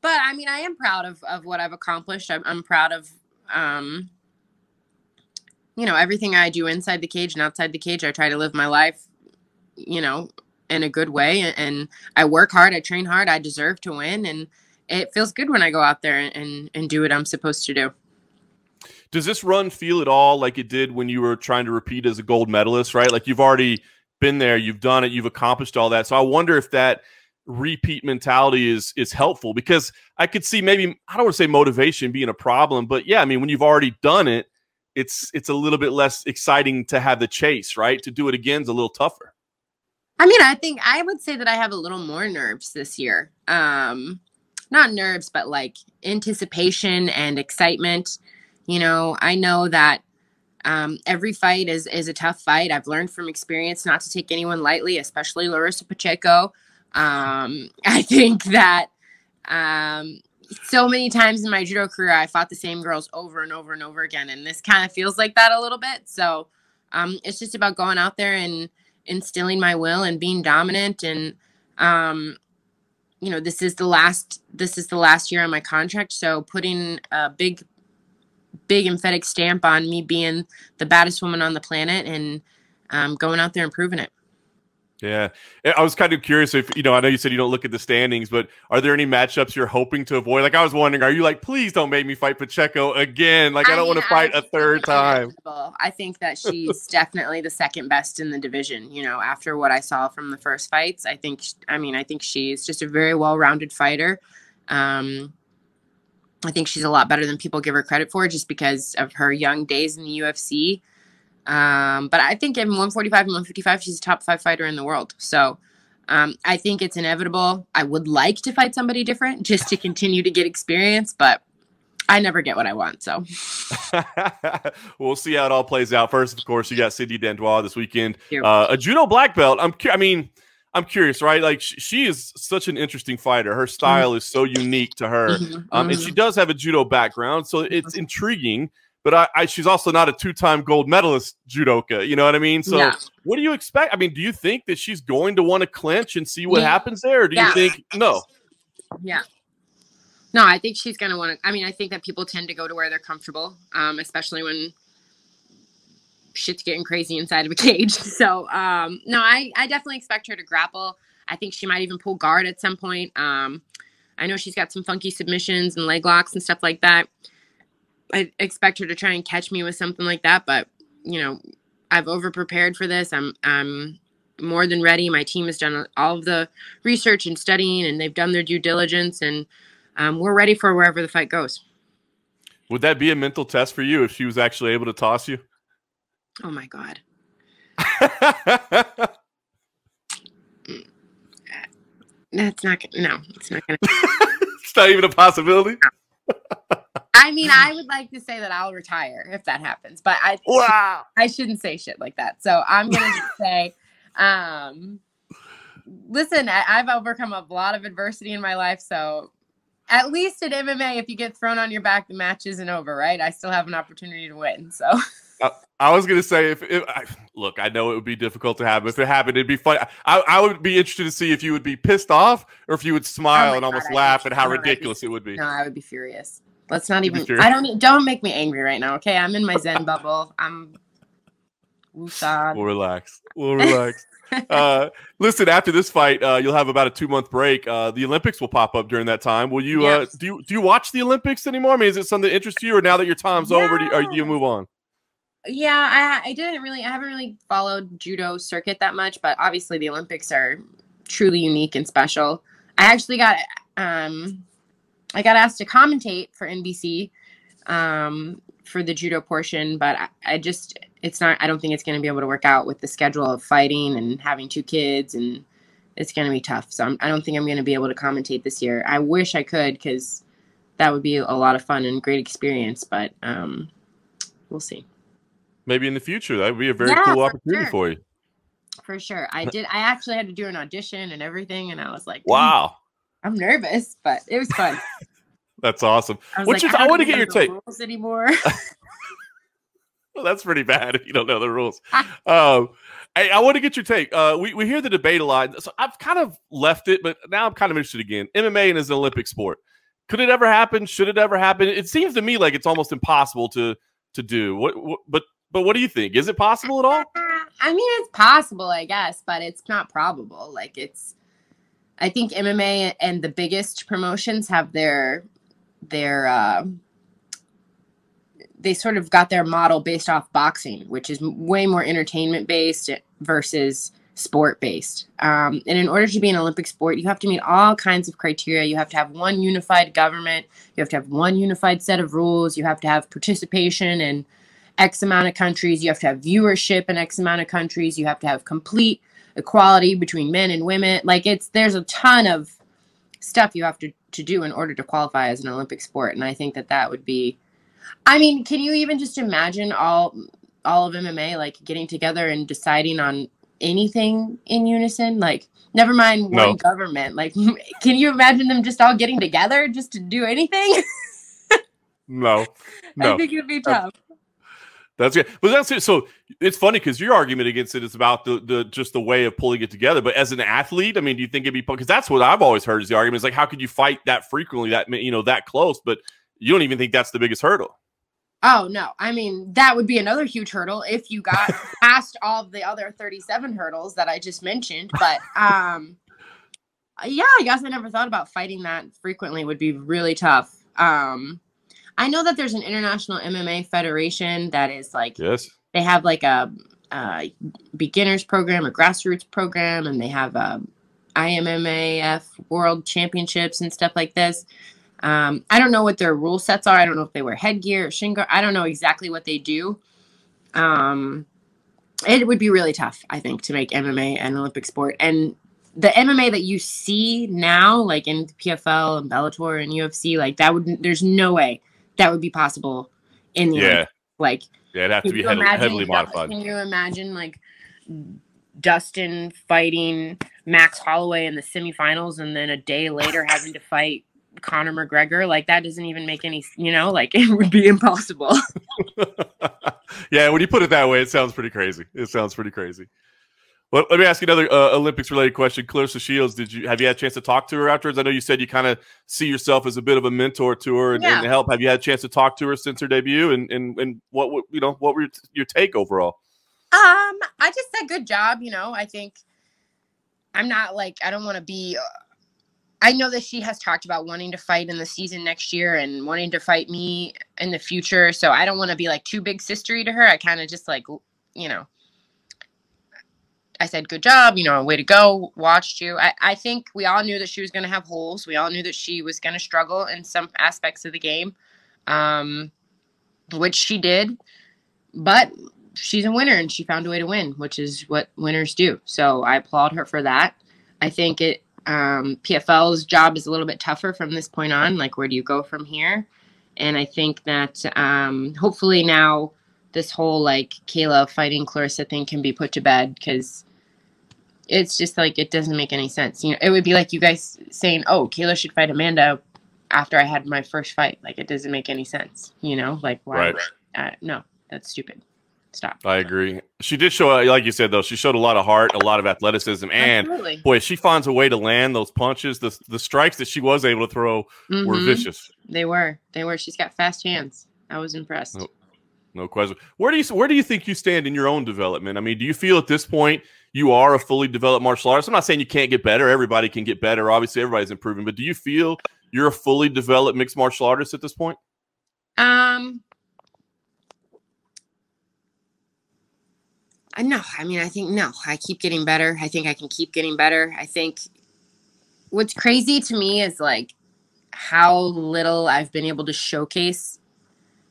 but I mean, I am proud of, of what I've accomplished. I'm, I'm proud of, um, you know, everything I do inside the cage and outside the cage. I try to live my life, you know, in a good way. And, I work hard. I train hard. I deserve to win. And it feels good when I go out there and, and do what I'm supposed to do. Does this run feel at all like it did when you were trying to repeat as a gold medalist, right? Like you've already been there, you've done it, you've accomplished all that. So I wonder if that repeat mentality is is helpful because I could see maybe I don't want to say motivation being a problem, but yeah, I mean when you've already done it, it's it's a little bit less exciting to have the chase, right? To do it again is a little tougher. I mean, I think I would say that I have a little more nerves this year. Um not nerves, but like anticipation and excitement. You know, I know that um, every fight is is a tough fight. I've learned from experience not to take anyone lightly, especially Larissa Pacheco. Um, [LAUGHS] I think that um, so many times in my judo career, I fought the same girls over and over and over again, and this kind of feels like that a little bit. So um, it's just about going out there and instilling my will and being dominant and um, you know this is the last this is the last year on my contract so putting a big big emphatic stamp on me being the baddest woman on the planet and um, going out there and proving it. Yeah, I was kind of curious if you know. I know you said you don't look at the standings, but are there any matchups you're hoping to avoid? Like I was wondering, are you like, please don't make me fight Pacheco again? Like I, I don't want to fight a third time. I think that she's definitely the second best in the division. You know, after what I saw from the first fights, I think. I mean, I think she's just a very well-rounded fighter. Um, I think she's a lot better than people give her credit for just because of her young days in the UFC. Um, but I think in 145 and 155, she's a top five fighter in the world. So um, I think it's inevitable. I would like to fight somebody different just to continue to get experience, but I never get what I want. So [LAUGHS] we'll see how it all plays out. First, of course, you got Cindy Dandois this weekend, uh, a judo black belt. I'm, cu- I mean, I'm curious, right? Like sh- she is such an interesting fighter. Her style is so unique to her, Mhm, um, and she does have a judo background, so it's intriguing. But I, I, she's also not a two-time gold medalist judoka. You know what I mean? So, Yeah. what do you expect? I mean, do you think that she's going to want to clinch and see what Yeah. happens there, or do you think no? Yeah. No, I think she's going to want to. I mean, I think that people tend to go to where they're comfortable, um, especially when shit's getting crazy inside of a cage. [LAUGHS] So, um, no, I, I definitely expect her to grapple. I think she might even pull guard at some point. Um, I know she's got some funky submissions and leg locks and stuff like that. I expect her to try and catch me with something like that, but you know, I've over prepared for this. I'm I'm more than ready. My team has done all of the research and studying, and they've done their due diligence, and um, we're ready for wherever the fight goes. Would that be a mental test for you if she was actually able to toss you? Oh my god. [LAUGHS] That's not no, it's not gonna [LAUGHS] it's not even a possibility. I mean, I would like to say that I'll retire if that happens, but I Wow. I shouldn't say shit like that. So I'm gonna just [LAUGHS] say, um, listen, I, I've overcome a lot of adversity in my life, so at least in MMA, if you get thrown on your back, the match isn't over, right? I still have an opportunity to win. So [LAUGHS] I was gonna say if, if I, look, I know it would be difficult to have. If it happened, it'd be fun. I, I would be interested to see if you would be pissed off or if you would smile Oh and almost I'd laugh at how I'd be- ridiculous it would be. no, I would be furious. Let's not even. I don't. Don't make me angry right now. Okay, I'm in my zen [LAUGHS] bubble. I'm. We'll relax. We'll relax. uh, listen, after this fight, uh, you'll have about a two month break. Uh, the Olympics will pop up during that time. Will you? Uh, Yes. do you do you watch the Olympics anymore? I mean, is it something that interests you, or now that your time's over, do you, do you move on? Yeah, I, I didn't really, I haven't really followed judo circuit that much, but obviously the Olympics are truly unique and special. I actually got, um, I got asked to commentate for NBC, um, for the judo portion, but I, I just, it's not, I don't think it's going to be able to work out with the schedule of fighting and having two kids, and it's going to be tough. So I'm, I don't think I'm going to be able to commentate this year. I wish I could because that would be a lot of fun and great experience, but um, we'll see. Maybe in the future, that would be a very Yeah, cool for opportunity sure. for you. For sure. I did. I actually had to do an audition and everything, and I was like, Wow, I'm nervous, but it was fun." [LAUGHS] that's awesome. I like, your- I don't wanna get your take. rules anymore. [LAUGHS] Well, that's pretty bad if you don't know the rules. [LAUGHS] um, I, I want to get your take. Uh, we, we hear the debate a lot. So I've kind of left it, but now I'm kind of interested again. MMA and is an Olympic sport. Could it ever happen? Should it ever happen? It seems to me like it's almost impossible to to do. What, what but but what do you think? Is it possible at all? I mean, it's possible, I guess, but it's not probable. Like it's. I think MMA and the biggest promotions have their their. Uh, they sort of got their model based off boxing, which is way more entertainment based versus sport based. Um, and in order to be an Olympic sport, you have to meet all kinds of criteria. You have to have one unified government. You have to have one unified set of rules. You have to have participation in X amount of countries. You have to have viewership in X amount of countries. You have to have complete equality between men and women. Like it's there's a ton of stuff you have to, to do in order to qualify as an Olympic sport. And I think that that would be I mean, can you even just imagine all all of MMA like getting together and deciding on anything in unison? Like, never mind one No. government. Like, [LAUGHS] can you imagine them just all getting together just to do anything? [LAUGHS] No, I think it'd be Uh, tough. That's good. But that's it. So it's funny because your argument against it is about the, the just the way of pulling it together. But as an athlete, I mean, do you think it'd be because that's what I've always heard is the argument is like, how could you fight that frequently, that you know, that close? But you don't even think that's the biggest hurdle. Oh no! I mean, that would be another huge hurdle if you got [LAUGHS] past all the other thirty-seven hurdles that I just mentioned. But um, yeah, I guess I never thought about fighting that frequently. Would be really tough. Um, I know that there's an international MMA federation that is like Yes. they have like a, a beginners program, a grassroots program, and they have a IMMAF World Championships and stuff like this. Um, I don't know what their rule sets are. I don't know if they wear headgear or shin guard. I don't know exactly what they do. Um, it would be really tough, I think, to make MMA an Olympic sport. And the MMA that you see now, like in PFL and Bellator and UFC, like that would there's no way that would be possible in the Yeah. Like Yeah, it'd have to be heavily, imagine- heavily modified. Can you imagine like Dustin fighting Max Holloway in the semifinals and then a day later [LAUGHS] having to fight Conor McGregor? Like that doesn't even make any you know, like [LAUGHS] it would be impossible. [LAUGHS] yeah, when you put it that way, it sounds pretty crazy. It sounds pretty crazy. Well, let me ask you another uh, Olympics-related question. Claressa Shields, did you have you had a chance to talk to her afterwards? I know you said you kind of see yourself as a bit of a mentor to her and, Yeah. and help. Have you had a chance to talk to her since her debut? And and, and what what- you know what were your, your take overall? Um, I just said good job. You know, I think I'm not like I don't want to be. Uh, I know that she has talked about wanting to fight in the season next year and wanting to fight me in the future. So I don't want to be like too big sistery to her. I kind of just like you know. I said, good job, you know, way to go. Watched you. I, I think we all knew that she was going to have holes. We all knew that she was going to struggle in some aspects of the game, um, which she did. But she's a winner and she found a way to win, which is what winners do. So I applaud her for that. I think it um, PFL's job is a little bit tougher from this point on. Like, where do you go from here? And I think that um, hopefully now this whole like Kayla fighting Claressa thing can be put to bed because it's just like it doesn't make any sense. You know, it would be like you guys saying, "Oh, Kayla should fight Amanda." After I had my first fight, like it doesn't make any sense. You know, like why? Right. Uh, no, that's stupid. Stop. I agree. She did show, like you said, though, she showed a lot of heart, a lot of athleticism, and Absolutely. boy, she finds a way to land those punches. The the strikes that she was able to throw were Mhm. vicious. They were. They were. She's got fast hands. I was impressed. No question. Where do you where do you think you stand in your own development? I mean, do you feel at this point you are a fully developed martial artist? I'm not saying you can't get better. Everybody can get better. Obviously, everybody's improving. But do you feel you're a fully developed mixed martial artist at this point? Um. I no, I mean, I think no. I keep getting better. I think I can keep getting better. I think what's crazy to me is like how little I've been able to showcase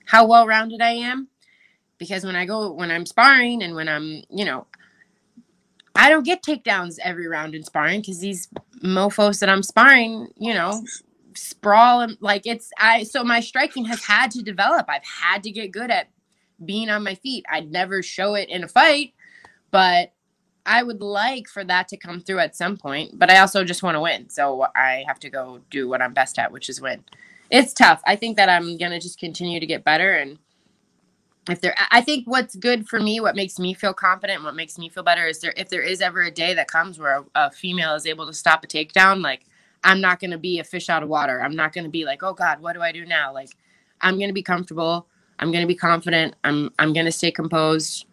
how well rounded I am. Because when I go, when I'm sparring and when I'm, you know, I don't get takedowns every round in sparring because these mofos that I'm sparring, you know, sprawl and like it's I so my striking has had to develop. I've had to get good at being on my feet. I'd never show it in a fight, but I would like for that to come through at some point. But I also just want to win. So I have to go do what I'm best at, which is win. It's tough. I think that I'm gonna just continue to get better and if there I think what's good for me, what makes me feel confident, what makes me feel better is there if there is ever a day that comes where a, a female is able to stop a takedown, like I'm not going to be a fish out of water. I'm not going to be like, "Oh god, what do I do now?" Like I'm going to be comfortable. I'm going to be confident. I'm I'm going to stay composed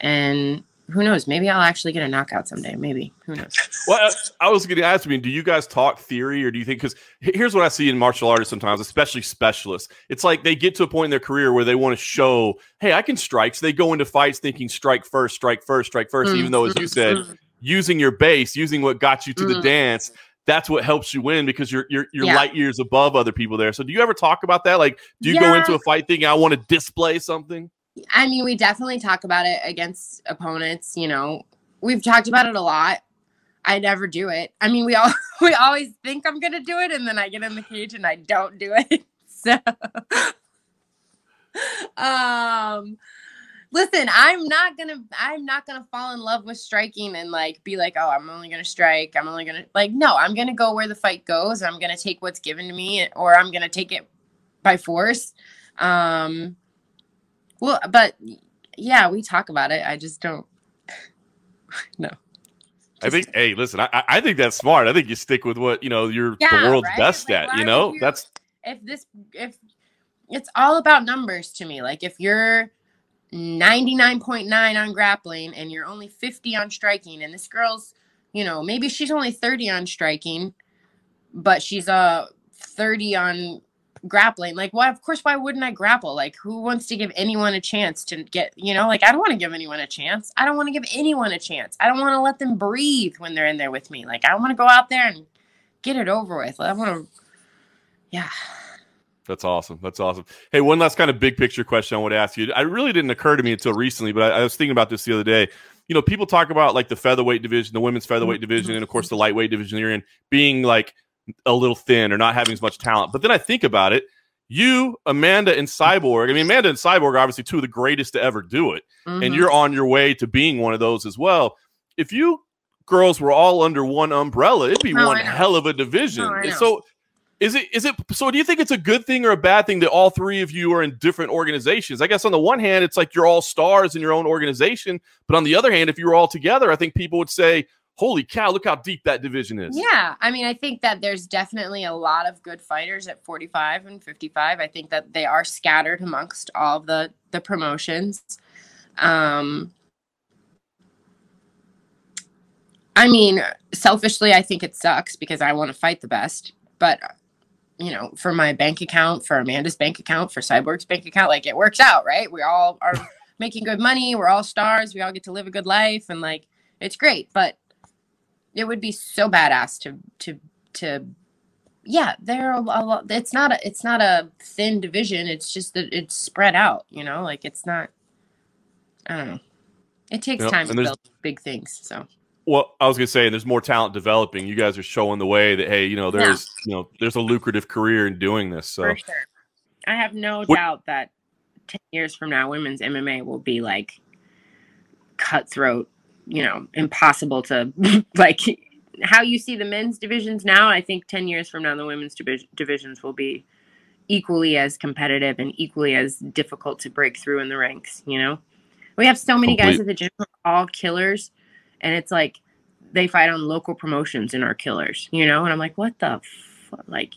and who knows, maybe I'll actually get a knockout someday, maybe. Who knows? [LAUGHS] Well, I- was going to ask. I mean, do you guys talk theory, or do you think? Because here's what I see in martial artists sometimes, especially specialists. It's like they get to a point in their career where they want to show, "Hey, I can strike." So they go into fights thinking strike first, strike first, strike first. Even though, as you said, Mm, using your base, using what got you to the Mhm. dance, that's what helps you win because you're you're, you're Yeah. light years above other people there. So do you ever talk about that? Like, do you go into a fight thinking I want to display something? I mean, we definitely talk about it against opponents. You know, we've talked about it a lot. I never do it. I mean, we all [LAUGHS] we always think I'm gonna do it, and then I get in the cage and I don't do it. [LAUGHS] So, um, listen, I'm not gonna I'm not gonna fall in love with striking and like be like, oh, I'm only gonna strike. I'm only gonna like no. I'm gonna go where the fight goes. I'm gonna take what's given to me, or I'm gonna take it by force. Um, well, but yeah, we talk about it. I just don't. [LAUGHS] no. I think, hey, listen, I, I- think that's smart. I think you stick with what you know you're Yeah, the world's right? best Like, at. You know, you- that's if this if it's all about numbers to me. Like if you're 99.9 on grappling and you're only 50 on striking and this girl's, you know, maybe she's only 30 on striking, but she's uh 30 on grappling. Like why of course why wouldn't I grapple? Like who wants to give anyone a chance to get, you know, like I don't want to give anyone a chance. I don't want to give anyone a chance. I don't want to let them breathe when they're in there with me. Like I want to go out there and get it over with. I want to yeah. That's awesome. That's awesome. Hey, one last kind of big picture question I want to ask you. I really didn't occur to me until recently, but I, I was thinking about this the other day. You know, people talk about like the featherweight division, the women's featherweight Mm-hmm. division, and of course the lightweight division you're in being like a little thin or not having as much talent. But then I think about it. You, Amanda, and Cyborg. I mean, Amanda and Cyborg are obviously two of the greatest to ever do it, and Mhm. you're on your way to being one of those as well. If you girls were all under one umbrella, it'd be Oh, one hell of a division. Oh, so is it is it so do you think it's a good thing or a bad thing that all three of you are in different organizations? I guess on the one hand, it's like you're all stars in your own organization, but on the other hand, if you were all together, I think people would say, Holy cow, look how deep that division is. Yeah, I mean, I think that there's definitely a lot of good fighters at 45 and 55. I think that they are scattered amongst all the the promotions. Um, I mean, selfishly, I think it sucks because I want to fight the best, but you know, for my bank account, for Amanda's bank account, for Cyborg's bank account, like it works out, right? We all are [LAUGHS] making good money. We're all stars. We all get to live a good life, and like it's great. But it would be so badass to to to yeah there are a lot it's not a it's not a thin division it's just that it's spread out you know like it's not i don't know it takes Yep, time and to build big things so Well, I was gonna say there's more talent developing. You guys are showing the way that hey, you know, Yeah. there's you know, there's a lucrative career in doing this. So sure i have no What- doubt that 10 years from now women's mma will be like cutthroat you know impossible to [LAUGHS] like how you see the men's divisions now i think 10 years from now the women's divi- divisions will be equally as competitive and equally as difficult to break through in the ranks you know? We have so many guys at the gym who are all killers and it's like they fight on local promotions and are killers you know? And i'm like what the fu- like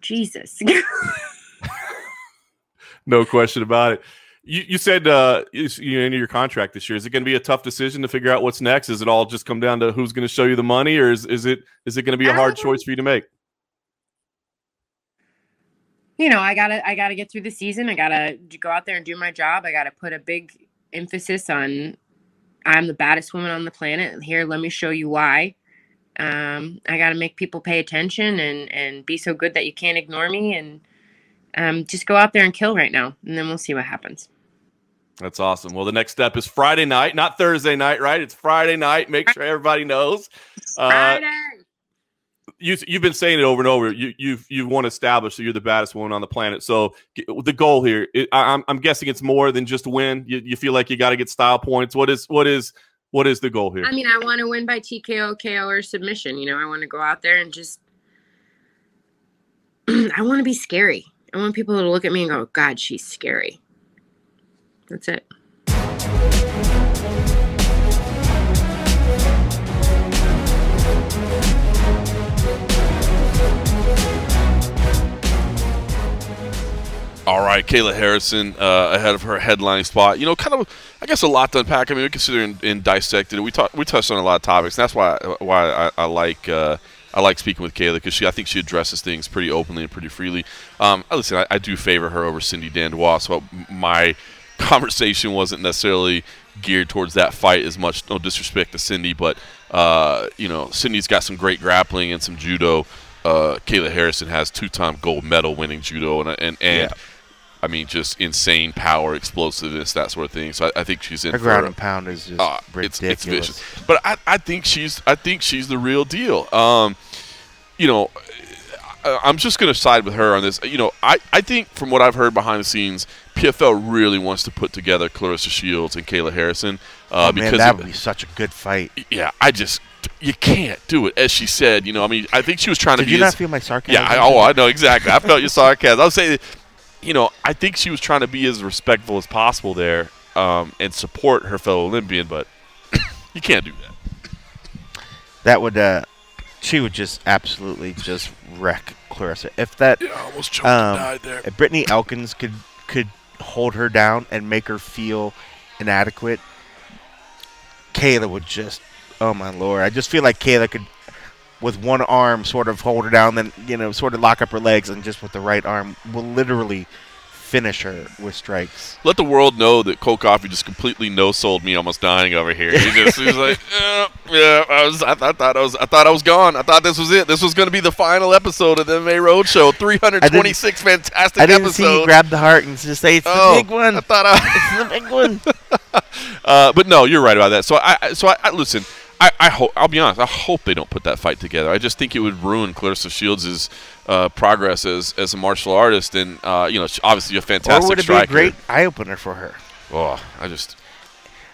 jesus. [LAUGHS] No question about it. You, you said uh, you, you end your contract this year. Is it going to be a tough decision to figure out what's next? Is it all just come down to who's going to show you the money, or is, is it is it going to be a hard Um, choice for you to make? you know, I gotta I gotta get through the season. I gotta go out there and do my job. I gotta put a big emphasis on I'm the baddest woman on the planet. Here, let me show you why. Um, I gotta make people pay attention and and be so good that you can't ignore me and um, just go out there and kill right now, and then we'll see what happens. That's awesome. Well, the next step is Friday night, not Thursday night, right? It's Friday night. Make sure everybody knows. Uh, Friday. you you've been saying it over and over. You you've you've won established that you're the baddest woman on the planet. So the goal here, it, I, I'm I'm guessing it's more than just win. You, you feel like you got to get style points. What is what is what is the goal here? I mean, I want to win by TKO, KO, or submission. You know, I want to go out there and just. [CLEARS THROAT] I want to be scary. I want people to look at me and go, "God, she's scary." That's it. All right, Kayla Harrison uh, ahead of her headlining spot. You know, kind of, I guess, a lot to unpack. I mean, we consider and, dissected. We talked, we touched on a lot of topics. And that's why why I, I like uh, I like speaking with Kayla because she I think she addresses things pretty openly and pretty freely. Um, listen, I, I do favor her over Cindy Dandois. So my [LAUGHS] conversation wasn't necessarily geared towards that fight as much. No disrespect to Cindy, but uh, you know, Cindy's got some great grappling and some judo. Uh, Kayla Harrison has two-time gold medal winning judo and and and. Yeah. I mean, just insane power, explosiveness, that sort of thing. So I, I think she's in Her ground and pound is just uh, ridiculous. it's vicious. But I, I think she's I think she's the real deal. Um, you know, I, I'm just going to side with her on this. You know, I, I think from what I've heard behind the scenes, PFL really wants to put together Claressa Shields and Kayla Harrison uh, oh, because man, that would be such a good fight. yeah, I just you can't do it. As she said, you know, I mean, I think she was trying to Did you as, not feel my sarcasm? yeah, I, oh, I know exactly. I felt your sarcasm. I was saying, you know, I think she was trying to be as respectful as possible there um, and support her fellow Olympian, but [COUGHS] you can't do that. that would uh, she would just absolutely just wreck Claressa. If that Yeah, almost choked Um, and died there. if Brittney Elkins could could hold her down and make her feel inadequate, Kayla would just oh my lord. I just feel like Kayla could with one arm sort of hold her down, then you know, sort of lock up her legs and just with the right arm will literally finish her with strikes. Let the world know that Cold Coffee just completely no sold me, almost dying over here. He just he was like, [LAUGHS] yeah, yeah. I was, I, th- I thought I was, I thought I was gone. I thought this was it. This was going to be the final episode of the MMA Roadshow. 326 fantastic I didn't see you grab the heart and just say it's Oh, the big one. I thought I. It's the big one. [LAUGHS] Uh, but no, you're right about that. So I, I- so I, I listen. I, I hope. I'll be honest. I hope they don't put that fight together. I just think it would ruin Claressa Shields' uh, progress as as a martial artist, and uh, you know, obviously a fantastic or would it be a great eye opener for her? Oh, I just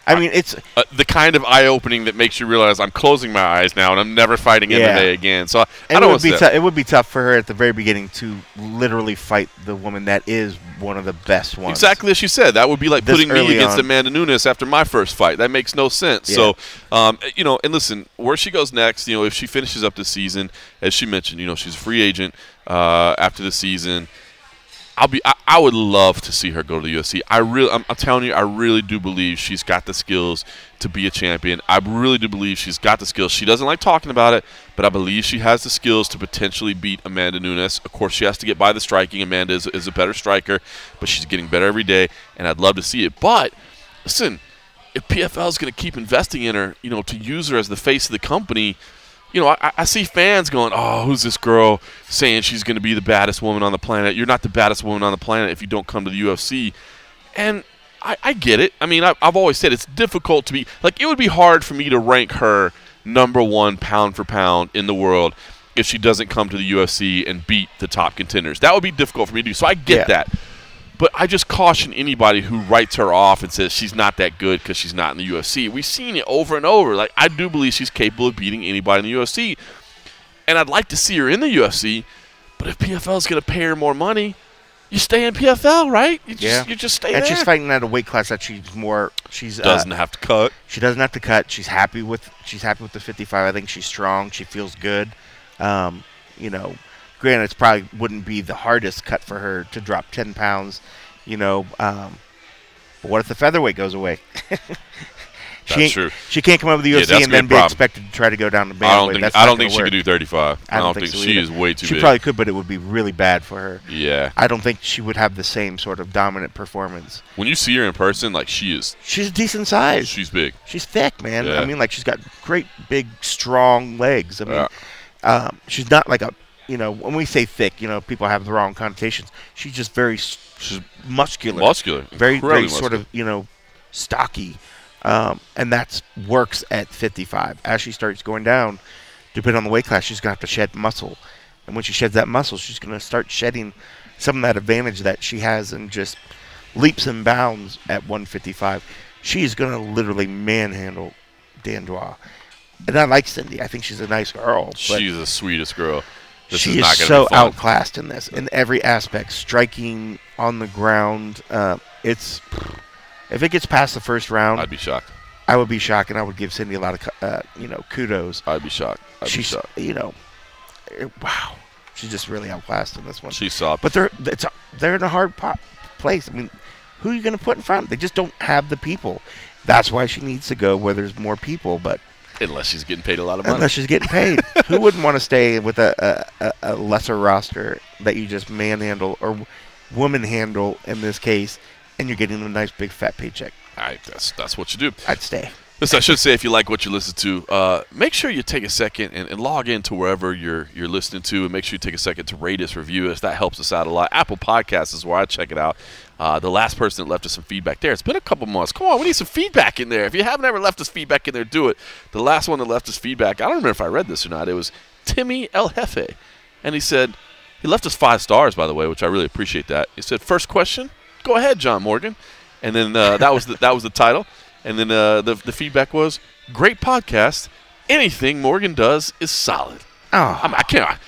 I mean, it's uh, the kind of eye opening that makes you realize I'm closing my eyes now and I'm never fighting Yeah. MMA again. So I, I it don't would want be tou- it would be tough for her at the very beginning to literally fight the woman that is one of the best ones. Exactly as you said. That would be like This putting me against on. Amanda Nunes after my first fight. That makes no sense. Yeah. So, um, you know, and listen, where she goes next, you know, if she finishes up the season, as she mentioned, you know, she's a free agent uh, after the season. I'll be. I, I would love to see her go to the UFC. I really. I'm, I'm telling you, I really do believe she's got the skills to be a champion. I really do believe she's got the skills. She doesn't like talking about it, but I believe she has the skills to potentially beat Amanda Nunes. Of course, she has to get by the striking. Amanda is, is a better striker, but she's getting better every day, and I'd love to see it. But listen, if PFL is going to keep investing in her, you know, to use her as the face of the company, you know, I, I see fans going, "Oh, who's this girl saying she's going to be the baddest woman on the planet?" You're not the baddest woman on the planet if you don't come to the UFC. And I, I get it. I mean, I, I've always said it's difficult to be like it would be hard for me to rank her number one pound for pound in the world if she doesn't come to the UFC and beat the top contenders. That would be difficult for me to do. So I get Yeah. that. But I just caution anybody who writes her off and says she's not that good because she's not in the UFC. We've seen it over and over. Like I do believe she's capable of beating anybody in the UFC, and I'd like to see her in the UFC. But if PFL is going to pay her more money, you stay in PFL, right? You just, Yeah. you just stay and there. she's fighting at a weight class that she's more. She's uh, Doesn't have to cut. She doesn't have to cut. She's happy with. She's happy with the 55. I think she's strong. She feels good. Um, you know, granted, it's probably wouldn't be the hardest cut for her to drop 10 pounds. You know, um, but what if the featherweight goes away? [LAUGHS] she That's true. She can't come over to the Yeah, UFC a and then be problem. expected to try to go down to I don't think. That's I don't think she work. could do 35. I don't, think, so she either. is way too She big. probably could, but it would be really bad for her. yeah. I don't think she would have the same sort of dominant performance. When you see her in person, like she is, She's a decent size. she's big. She's thick, man. Yeah. I mean, like she's got great, big, strong legs. I mean, Yeah. um, she's not like a, you know, when we say thick, you know, people have the wrong connotations. She's just very, She's muscular, muscular. very, very sort of, you know, stocky, um, and that works at 55. As she starts going down, depending on the weight class, she's gonna have to shed muscle, and when she sheds that muscle, she's gonna start shedding some of that advantage that she has and just leaps and bounds at 155. She's gonna literally manhandle Dandois. And I like Cindy. I think she's a nice girl. She's the sweetest girl. This she is is, so be outclassed in this in every aspect. Striking on the ground. Uh, it's if it gets past the first round, I'd be shocked. I would be shocked, and I would give Cindy a lot of uh, you know kudos. I'd be shocked. I'd be She's shocked. you know, it- wow, she's just really outclassed in this one. She's soft. But they're they're in a hard place. I mean, who are you going to put in front? They just don't have the people. That's why she needs to go where there's more people. But unless she's getting paid a lot of money. unless she's getting paid, [LAUGHS] who wouldn't want to stay with a, a, a- lesser roster that you just manhandle or woman handle in this case, and you're getting a nice big fat paycheck? I, that's that's what you do. I'd stay. Listen, I should say if you like what you listen to, uh, make sure you take a second and, and log into wherever you're you're listening to, and make sure you take a second to rate us, review us. That helps us out a lot. Apple Podcasts is where I check it out. Uh, the last person that left us some feedback there. It's been a couple months. Come on, we need some feedback in there. If you haven't ever left us feedback in there, do it. The last one that left us feedback, I don't remember if I read this or not. It was Timmy El Jefe, and he said he left us five stars, by the way, which I really appreciate that. He said, first question, go ahead, John Morgan, and then uh, that was the, that was the title. And then uh, the, the feedback was, great podcast. Anything Morgan does is solid. Oh, I, mean, I can't.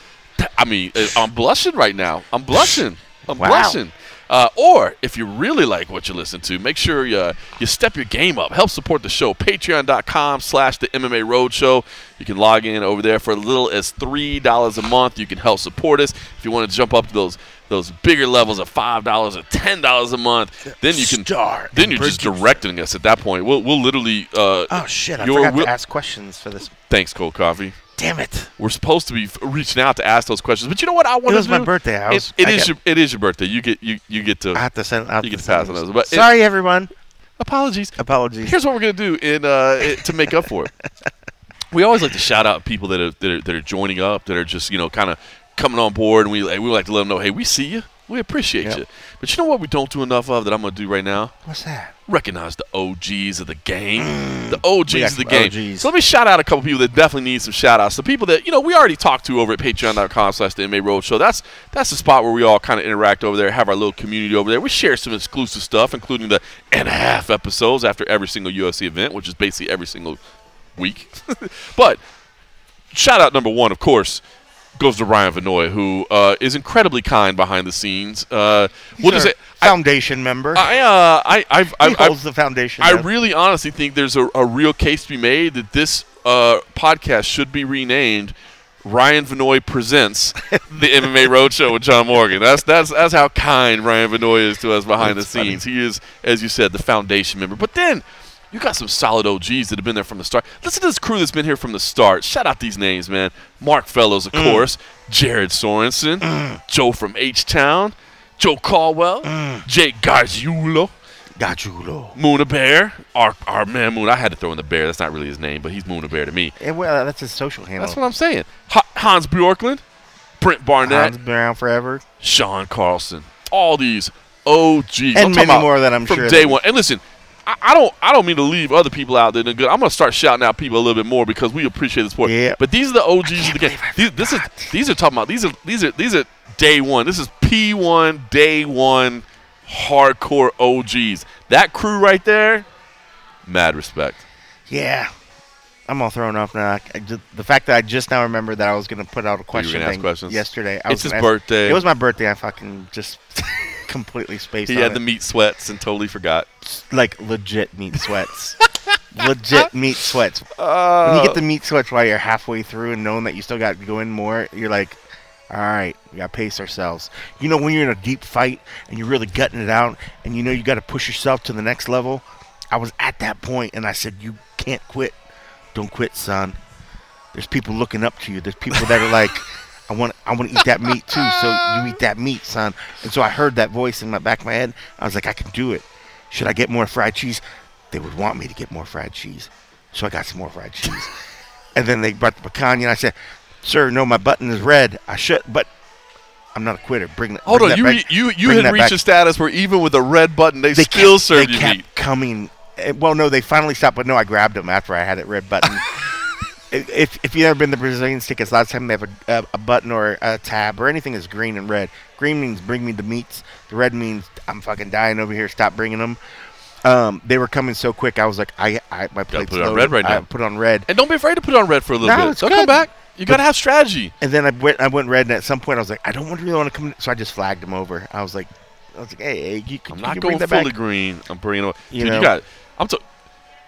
I mean, uh, I'm blushing right now. I'm blushing. I'm Wow. blushing. Uh, or if you really like what you listen to, make sure you, you step your game up. Help support the show. Patreon.com slash the MMA Roadshow. You can log in over there for as little as $3 a month. You can help support us. If you want to jump up to those those bigger levels of $5 or $10 a month, then you can then you're just directing us at that point. We'll, we'll literally uh, oh shit! I forgot will- to ask questions for this. Thanks, Cold Coffee. Damn it! We're supposed to be reaching out to ask those questions, but you know what? I want. It was to my do? birthday. I was, It, it I is got- your it is your birthday. You get you you get to I have to send. Have You to get to pass on those. but it- Sorry, everyone. apologies. Apologies. Here's what we're gonna do in uh, it- to make up for it. [LAUGHS] We always like to shout out people that are, that are that are joining up, that are just you know kind of coming on board, and we we like to let them know, hey, we see you, we appreciate Yep. you. But you know what we don't do enough of that I'm gonna do right now? What's that? Recognize the OGs of the game, mm. the OGs of the game. OGs. So let me shout out a couple people that definitely need some shout outs. The people that you know we already talked to over at patreon.com slash the MA Roadshow. That's that's the spot where we all kind of interact over there, have our little community over there. We share some exclusive stuff, including the and a half episodes after every single UFC event, which is basically every single week. [LAUGHS] but shout out number one, of course, goes to Ryan Vanoy, who uh, is incredibly kind behind the scenes. Uh, what is it? I, Foundation member. I, uh, I, I've, I've, I've, holds the foundation. I up. really honestly think there's a, a real case to be made that this uh, podcast should be renamed Ryan Vanoy presents the [LAUGHS] MMA Roadshow with John Morgan. That's that's that's how kind Ryan Vanoy is to us behind That's the scenes. He is, as you said, the foundation member. But then you got some solid OGs that have been there from the start. Listen to this crew that's been here from the start. Shout out these names, man. Mark Fellows, of Mm. course. Jared Sorensen. Joe from H Town. Joe Caldwell. Mm. Jake Gargiulo. Gajulo. Moona Bear, our our man Moon. I had to throw in the bear. That's not really his name, but he's Moona Bear to me. Eh, well, that's his social handle. That's what I'm saying. Ha- Hans Bjorklund, Brent Barnett, Hans been around forever. Sean Carlson, all these OGs, I'm And many about more that I'm from sure day one. And listen, I, I don't I don't mean to leave other people out that are good. I'm gonna start shouting out people a little bit more because we appreciate the support. Yeah. But these are the OGs of the game. These, this is these are talking about these are these are these are day one. This is P1 day one hardcore OGs. That crew right there, mad respect. Yeah. I'm all thrown off now. Just, the fact that I just now remember that I was going to put out a question gonna ask questions? yesterday. I It's was his ask- birthday. It was my birthday. I fucking just [LAUGHS] completely spaced He had it. the meat sweats and totally forgot. Like legit meat sweats. [LAUGHS] legit meat sweats. Uh, When you get the meat sweats while you're halfway through and knowing that you still got to go in more, you're like, all right, we got to pace ourselves. You know, when you're in a deep fight and you're really gutting it out and you know you got to push yourself to the next level, I was at that point and I said, you can't quit. Don't quit, son. There's people looking up to you. There's people that are like, [LAUGHS] I want, I want to eat that meat too. So you eat that meat, son. And so I heard that voice in my back of my head. I was like, I can do it. Should I get more fried cheese? They would want me to get more fried cheese. So I got some more fried cheese. [LAUGHS] and then they brought the pecan and I said, Sir, no, my button is red. I should, but I'm not a quitter. Bring that. Hold bring on, you back. you you had reached back. a status where even with a red button, they, They still kept, serve they you kept meat. coming. Eh, Well, no, they finally stopped, but no, I grabbed them after I had it red button. [LAUGHS] if if you've ever been to Brazilian tickets, a lot of time they have a, a, a button or a tab or anything is green and red. Green means bring me the meats. The red means I'm fucking dying over here. Stop bringing them. Um, they were coming so quick. I was like, I, I my plate's put it on red right I now. put it on red. And don't be afraid to put it on red for a little No, bit. it's They'll come back. You gotta have strategy. And then I went, I went red, and at some point I was like, I don't want- really want to come. So I just flagged him over. I was like, I was like, hey, hey you, I'm you not going fully back. green. I'm bringing it. You Dude, know? you got. I'm. T-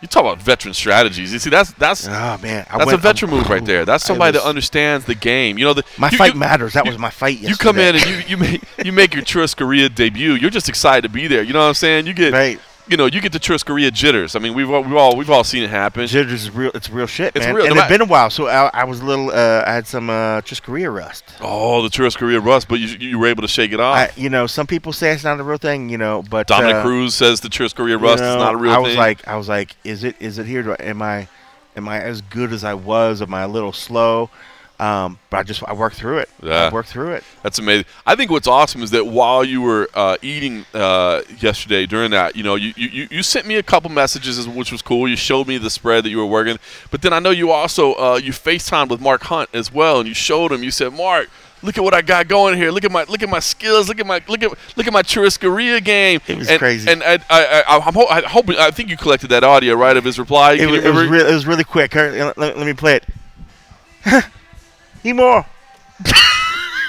you talk about veteran strategies. You see, that's that's Oh man, I that's a veteran I'm- move right there. That's somebody was- that understands the game. You know, the My you, fight you, matters. That you- was my fight. You come in and you you make you make your Churrascaria debut. You're just excited to be there. You know what I'm saying? You get right. You know you get the Churrascaria jitters. I mean, we've all, we've all we've all seen it happen. Jitters is real. It's real shit, It's man. real. And No it's been a while, so I, I was a little. Uh, I had some uh, just rust. Oh, the Churrascaria rust, but you you were able to shake it off. I, you know, some people say it's not a real thing. You know, but Dominick uh, Cruz says the Churrascaria you rust is not a real I thing. was like, I was like, is it? Is it here? Do I, am I? Am I as good as I was? Am I a little slow? Um, but I just I worked through it. Yeah. I worked through it. That's amazing. I think what's awesome is that while you were uh, eating uh, yesterday during that, you know, you, you, you sent me a couple messages, which was cool. You showed me the spread that you were working, but then I know you also uh, you FaceTimed with Mark Hunt as well, and you showed him. You said, "Mark, look at what I got going here. Look at my look at my skills. Look at my look at look at my Churrascaria game." It was and, crazy. And I, I, I, I'm ho- I hope I think you collected that audio right of his reply. It, was- it was real. It was really quick. Let- let me play it. [LAUGHS] Eat more.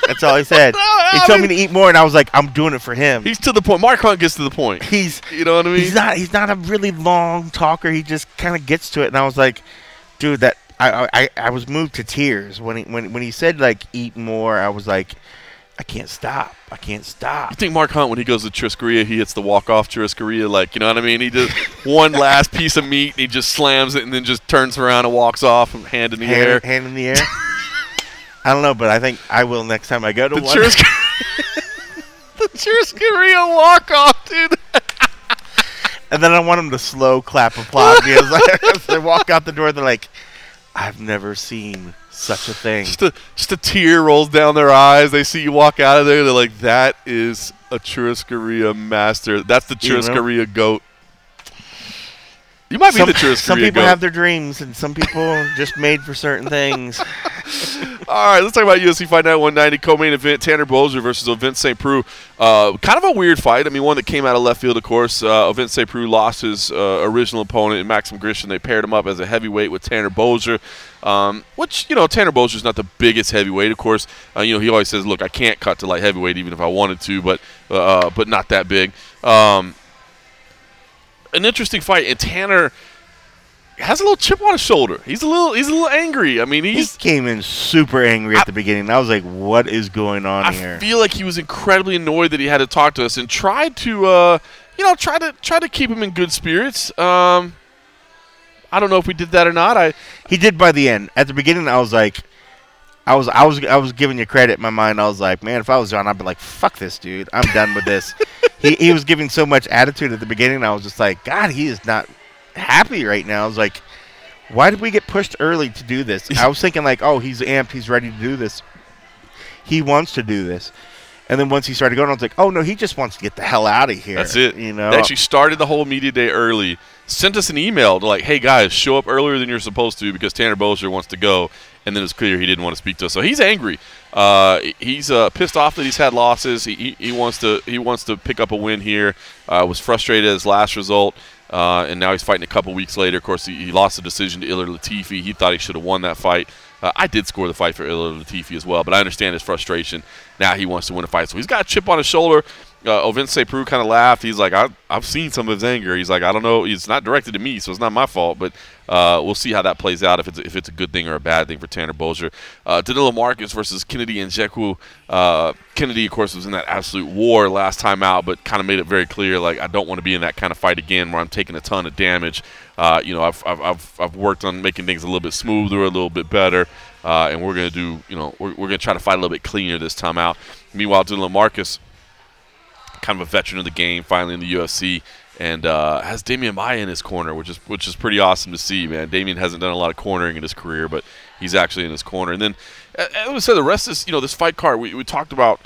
That's all he said. [LAUGHS] He told me to eat more, and I was like, I'm doing it for him. He's to the point. Mark Hunt gets to the point. He's You know what I mean? he's not he's not a really long talker. He just kind of gets to it, and I was like, dude, that I, I I was moved to tears when he when when he said like eat more. I was like, I can't stop. I can't stop. You think Mark Hunt, when he goes to Churrascaria, he hits the walk off Churrascaria, like, you know what I mean? He does one [LAUGHS] last piece of meat, and he just slams it and then just turns around and walks off, hand in the hand, air. hand in the air. [LAUGHS] I don't know, but I think I will next time I go to The one. [LAUGHS] [LAUGHS] The Churrascaria walk off, dude. and then I want them to slow clap applaud me [LAUGHS] as, they walk out the door. They're like, "I've never seen such a thing." Just a, just a tear rolls down their eyes. They see you walk out of there. They're like, that is a Churrascaria master. That's the You know? Goat. You might be the Churrascaria goat. some people goat. have their dreams, and some people just made for certain things. All right, let's talk about UFC Fight Night 190 co-main event: Tanner Boser versus Ovince St. Preux. Uh, kind of a weird fight. I mean, one that came out of left field, of course. Uh, St. Preux lost his uh, original opponent, Maxim Grishin. They paired him up as a heavyweight with Tanner Boser, um, which you know Tanner Boser's not the biggest heavyweight, of course. Uh, you know, he always says, "Look, I can't cut to light heavyweight even if I wanted to, but uh, but not that big." Um, an interesting fight, and Tanner has a little chip on his shoulder. He's a little he's a little angry. I mean, He came in super angry I- at the beginning. I was like, "What is going on I here?" I feel like he was incredibly annoyed that he had to talk to us and tried to, uh, you know, try to try to keep him in good spirits. Um, I don't know if we did that or not. I He did by the end. At the beginning, I was like, I was, I was, I was giving you credit. In my mind, I was like, man, if I was John, I'd be like, fuck this dude. I'm done with this. [LAUGHS] he, he was giving so much attitude at the beginning. I was just like, God, he is not happy right now. I was like, why did we get pushed early to do this? I was thinking like, oh, he's amped. He's ready to do this. He wants to do this. And then once he started going, I was like, oh no, he just wants to get the hell out of here. that's it. You know, they actually started the whole media day early. Sent us an email to like, hey guys, show up earlier than you're supposed to because Tanner Boser wants to go. And then it's clear he didn't want to speak to us, so he's angry. Uh, he's uh, pissed off that he's had losses. He, he, he wants to he wants to pick up a win here. Uh, was frustrated at his last result. Uh, and now he's fighting a couple weeks later. Of course, he, he lost the decision to Ilir Latifi. He thought he should have won that fight. Uh, I did score the fight for Ilir Latifi as well, but I understand his frustration. Now he wants to win a fight, so he's got a chip on his shoulder. Uh, Ovince Preux kind of laughed. He's like, I, I've seen some of his anger. He's like, I don't know. It's not directed to me, so it's not my fault. But uh, we'll see how that plays out if it's if it's a good thing or a bad thing for Tanner Boser. Uh, Danilo Marques versus Kennedy Nzechukwu. Uh, Kennedy, of course, was in that absolute war last time out, but kind of made it very clear, like I don't want to be in that kind of fight again, where I'm taking a ton of damage. Uh, you know, I've, I've, I've, I've worked on making things a little bit smoother, a little bit better, uh, and we're gonna do, you know, we're, we're gonna try to fight a little bit cleaner this time out. Meanwhile, Danilo Marques kind of a veteran of the game, finally in the UFC, and uh, has Demian Maia in his corner, which is which is pretty awesome to see, man. Demian hasn't done a lot of cornering in his career, but he's actually in his corner. And then, as we said, the rest is you know this fight card we, we talked about.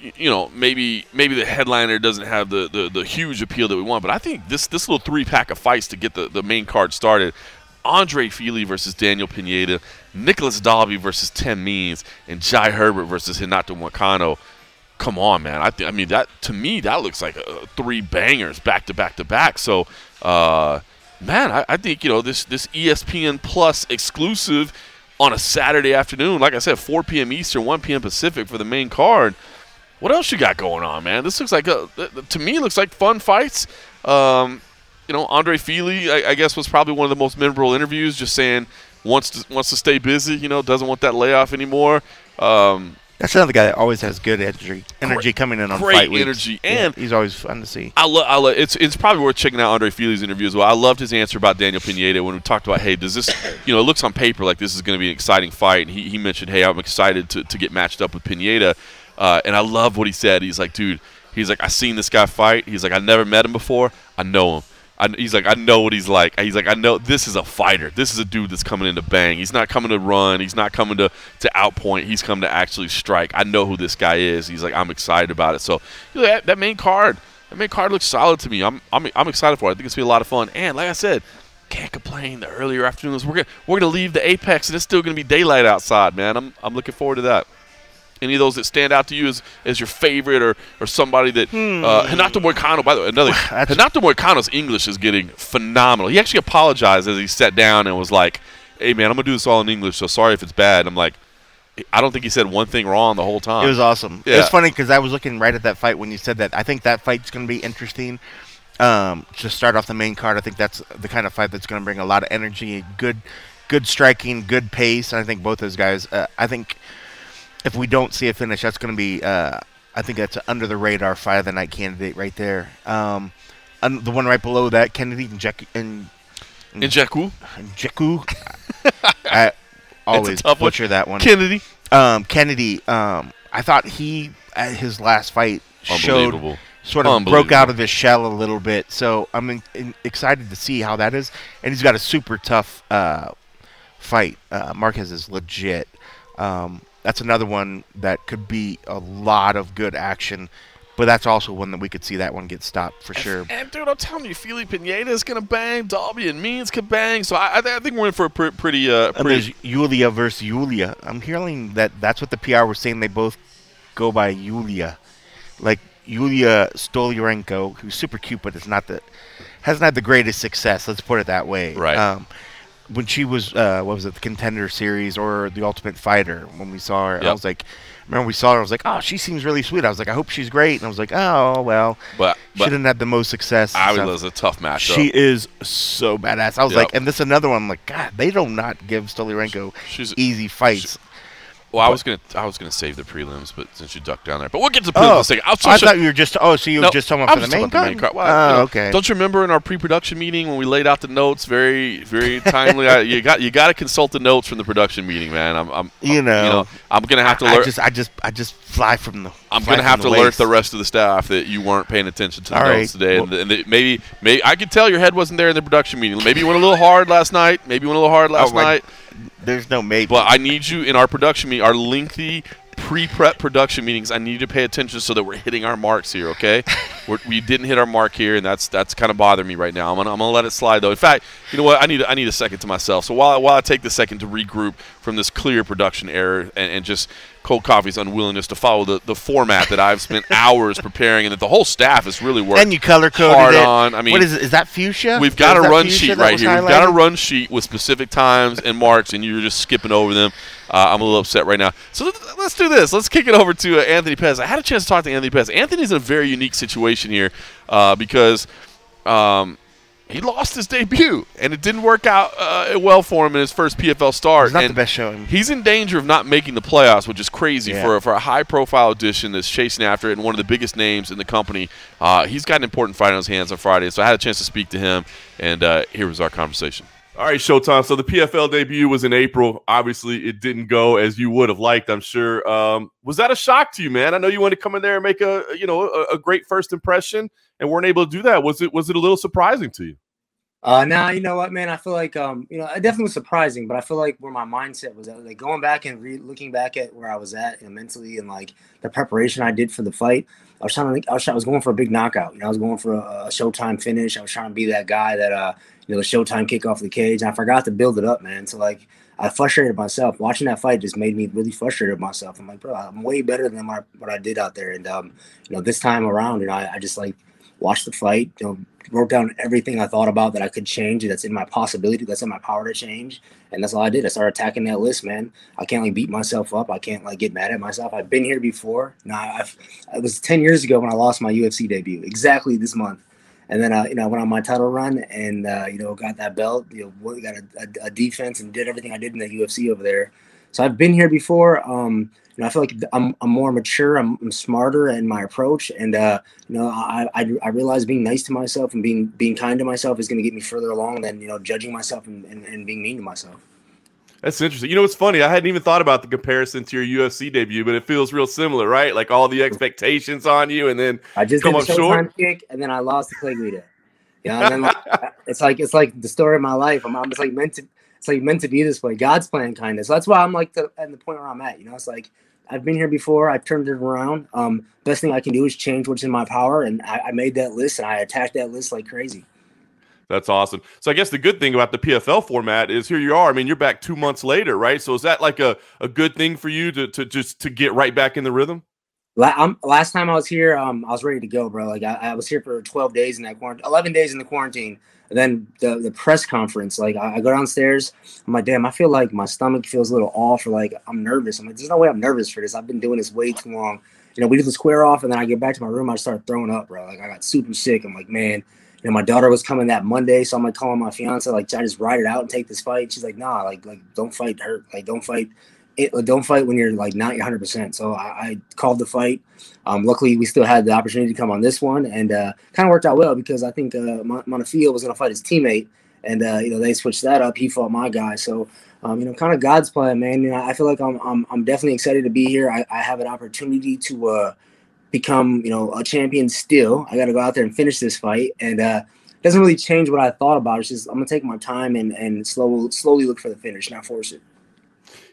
You know, maybe maybe the headliner doesn't have the, the, the huge appeal that we want, but I think this this little three pack of fights to get the, the main card started. Andre Fili versus Daniel Pineda, Nicolas Dalby versus Tim Means, and Jai Herbert versus Renato Moicano come on, man. I, th- I mean, that to me that looks like uh, three bangers back to back to back. So, uh, man, I, I think you know this this ESPN Plus exclusive on a Saturday afternoon. Like I said, 4 p.m. Eastern, 1 p.m. Pacific for the main card. What else you got going on, man? This looks like a, to me looks like fun fights. Um, you know, Andre Fili, I, I guess, was probably one of the most memorable interviews. Just saying, wants to wants to stay busy. You know, doesn't want that layoff anymore. Um, That's another guy that always has good energy, energy coming in on great fight weeks. energy, Yeah, and- he's always fun to see. I love. I lo- it's it's probably worth checking out Andre Fili's interview as well. I loved his answer about Daniel Pineda when we talked about, hey, does this, you know, it looks on paper like this is going to be an exciting fight, and he, he mentioned, hey, I'm excited to, to get matched up with Pineda, uh, and I love what he said. He's like, dude, he's like, I seen this guy fight. He's like, I never met him before. I know him. I, he's like, I know what he's like. He's like, I know this is a fighter. This is a dude that's coming in to bang. He's not coming to run. He's not coming to to outpoint. He's coming to actually strike. I know who this guy is. He's like, I'm excited about it. So that, that main card, that main card looks solid to me. I'm I'm I'm excited for it. I think it's gonna be a lot of fun. And like I said, can't complain. The earlier afternoons, we're gonna we're gonna leave the apex, and it's still gonna be daylight outside, man. I'm I'm looking forward to that. Any of those that stand out to you as, as your favorite or, or somebody that uh, Renato Moicano, by the way, another [SIGHS] Renato Moicano's English is getting phenomenal. He actually apologized as he sat down and was like, "Hey man, I'm gonna do this all in English, so sorry if it's bad." I'm like, I don't think he said one thing wrong the whole time. It was awesome. Yeah. It's funny because I was looking right at that fight when you said that. I think that fight's going to be interesting. Um, to start off the main card, I think that's the kind of fight that's going to bring a lot of energy, good, good striking, good pace. And I think both those guys. Uh, I think if we don't see a finish, that's going to be. Uh, I think that's an under the radar fight of the night candidate right there. Um, the one right below that, Kennedy and Jack and In Jakku, Jakku. I always tough one. butcher that one. Kennedy. Um, Kennedy. Um, I thought he at his last fight showed sort of broke out of his shell a little bit. So I'm in, in- excited to see how that is. And he's got a super tough uh, fight. Uh, Marques is legit. Um, that's another one that could be a lot of good action. But that's also one that we could see that one get stopped for sure. And dude, I'm telling you, Fili Pineda is gonna bang. Dalby and Means could bang. So I, I, th- I think we're in for a pre- pretty, uh, And there's Yulia versus Yulia. I'm hearing that that's what the PR was saying. They both go by Yulia, like Yulia Stolyarenko, who's super cute, but is not the hasn't had the greatest success. Let's put it that way. Right. Um, when she was, uh, what was it, the Contender Series or the Ultimate Fighter? When we saw her, I was like, remember we saw her? I was like, oh, she seems really sweet. I was like, I hope she's great. And I was like, oh well, but she but didn't have the most success. I stuff. was a tough match She is so badass. I was Yep. like, and this another one. I'm like, God, they do not give Stolyarenko She's easy fights. Well. I was gonna I was gonna save the prelims, but since you ducked down there, but we'll get to the prelims in Oh, a second. I'll I thought you were just. Oh, so you were No, just talking about for the main about the main card. Well, oh, you know, okay. Don't you remember in our pre-production meeting when we laid out the notes? Very, very timely. I, you got you got to consult the notes from the production meeting, man. I'm, I'm You know. you know, I'm gonna have to I learn. just, I just, I just fly from the. I'm gonna have the to alert the rest of the staff that you weren't paying attention to the All notes right. today, Well- and, and that maybe, maybe I could tell your head wasn't there in the production meeting. Maybe you went a little hard last night. Maybe you went a little hard oh, last Oh, night. There's no maybe. But I need you in our production meeting, our lengthy pre-prep production meetings. I need you to pay attention so that we're hitting our marks here. Okay, [LAUGHS] we're, we didn't hit our mark here, and that's that's kind of bothering me right now. I'm gonna, I'm gonna let it slide though. In fact, you know what? I need I need a second to myself. So while while I take the second to regroup from this clear production error and, and just cold coffee's unwillingness to follow the, the format that I've spent [LAUGHS] hours preparing and that the whole staff has really worked and you color coded hard it. on. I mean, what is it? Is that fuchsia? We've got Is a run sheet right here. We've got a run sheet with specific times and marks, and you're just skipping over them. Uh, I'm a little upset right now. So let- let's do this. Let's kick it over to uh, Anthony Pettis. I had a chance to talk to Anthony Pettis. Anthony's in a very unique situation here uh, because um, he lost his debut, and it didn't work out uh, well for him in his first PFL start. It's not and the best showing. He's in danger of not making the playoffs, which is crazy Yeah. for, for a high profile addition that's chasing after it and one of the biggest names in the company. Uh, he's got an important fight on his hands on Friday, so I had a chance to speak to him, and uh, here was our conversation. All right, Showtime. So the PFL debut was in April. Obviously, it didn't go as you would have liked. I'm sure. Um, was that a shock to you, man? I know you wanted to come in there and make a you know a, a great first impression, and weren't able to do that. Was it was it a little surprising to you? Uh, nah, you know what, man? I feel like, um, you know, it definitely was surprising, but I feel like where my mindset was at, like going back and re- looking back at where I was at, mentally and like the preparation I did for the fight. I was trying to think, I was, I was going for a big knockout. You know, I was going for a, a Showtime finish. I was trying to be that guy that, uh, you know, the Showtime kick off the cage. I forgot to build it up, man. So like, I frustrated myself. Watching that fight just made me really frustrated with myself. I'm like, bro, I'm way better than my, what I did out there. And um, you know, this time around, you know, I, I just like watched the fight, you know, wrote down everything I thought about that I could change, that's in my possibility, that's in my power to change. And that's all I did. I started attacking that list, man. I can't like beat myself up. I can't like get mad at myself. I've been here before. Now I've it was 10 years ago when I lost my UFC debut, exactly this month. And then uh, you know, I went on my title run and uh, you know, got that belt, you know, got a, a, a defense and did everything I did in the UFC over there. So I've been here before. Um, you know, I feel like I'm, I'm more mature, I'm, I'm smarter in my approach, and uh, you know, I, I I realize being nice to myself and being being kind to myself is going to get me further along than you know judging myself and, and, and being mean to myself. That's interesting. You know, it's funny. I hadn't even thought about the comparison to your UFC debut, but it feels real similar, right? Like all the expectations on you, and then I just Come did up short? Kick, and then I lost to Clay Guida. Know, and then like, [LAUGHS] it's like it's like the story of my life. I'm, I'm just like meant to. It's like meant to be this way. God's plan, kind of. So that's why I'm like the, at the point where I'm at. You know, it's like I've been here before. I've turned it around. Um, best thing I can do is change what's in my power, and I, I made that list and I attacked that list like crazy. That's awesome. So I guess the good thing about the PFL format is here you are. I mean, you're back two months later, right? So is that like a, a good thing for you to, to just to get right back in the rhythm? Last time I was here, um, I was ready to go, bro. Like I, I was here for 12 days in that quarantine, 11 days in the quarantine. And then the, the press conference, like I, I go downstairs, I'm like, damn, I feel like my stomach feels a little off, or like I'm nervous. I'm like, there's no way I'm nervous for this. I've been doing this way too long. You know, we do the square off, and then I get back to my room, I start throwing up, bro. Like I got super sick. I'm like, man, you know, my daughter was coming that Monday, so I'm like calling my fiance, like, I just ride it out and take this fight? She's like, nah, like, like don't fight hurt, like don't fight it, don't fight when you're like not 100. percent So I, I, called the fight. Um, luckily, we still had the opportunity to come on this one, and uh, kind of worked out well because I think uh, was going to fight his teammate, and uh, you know they switched that up. He fought my guy, so um, you know, kind of God's plan, man. You know, I feel like I'm I'm, I'm definitely excited to be here. I, I have an opportunity to uh, become you know a champion. Still, I got to go out there and finish this fight, and uh, doesn't really change what I thought about. It's just I'm gonna take my time and and slow slowly look for the finish, not force it.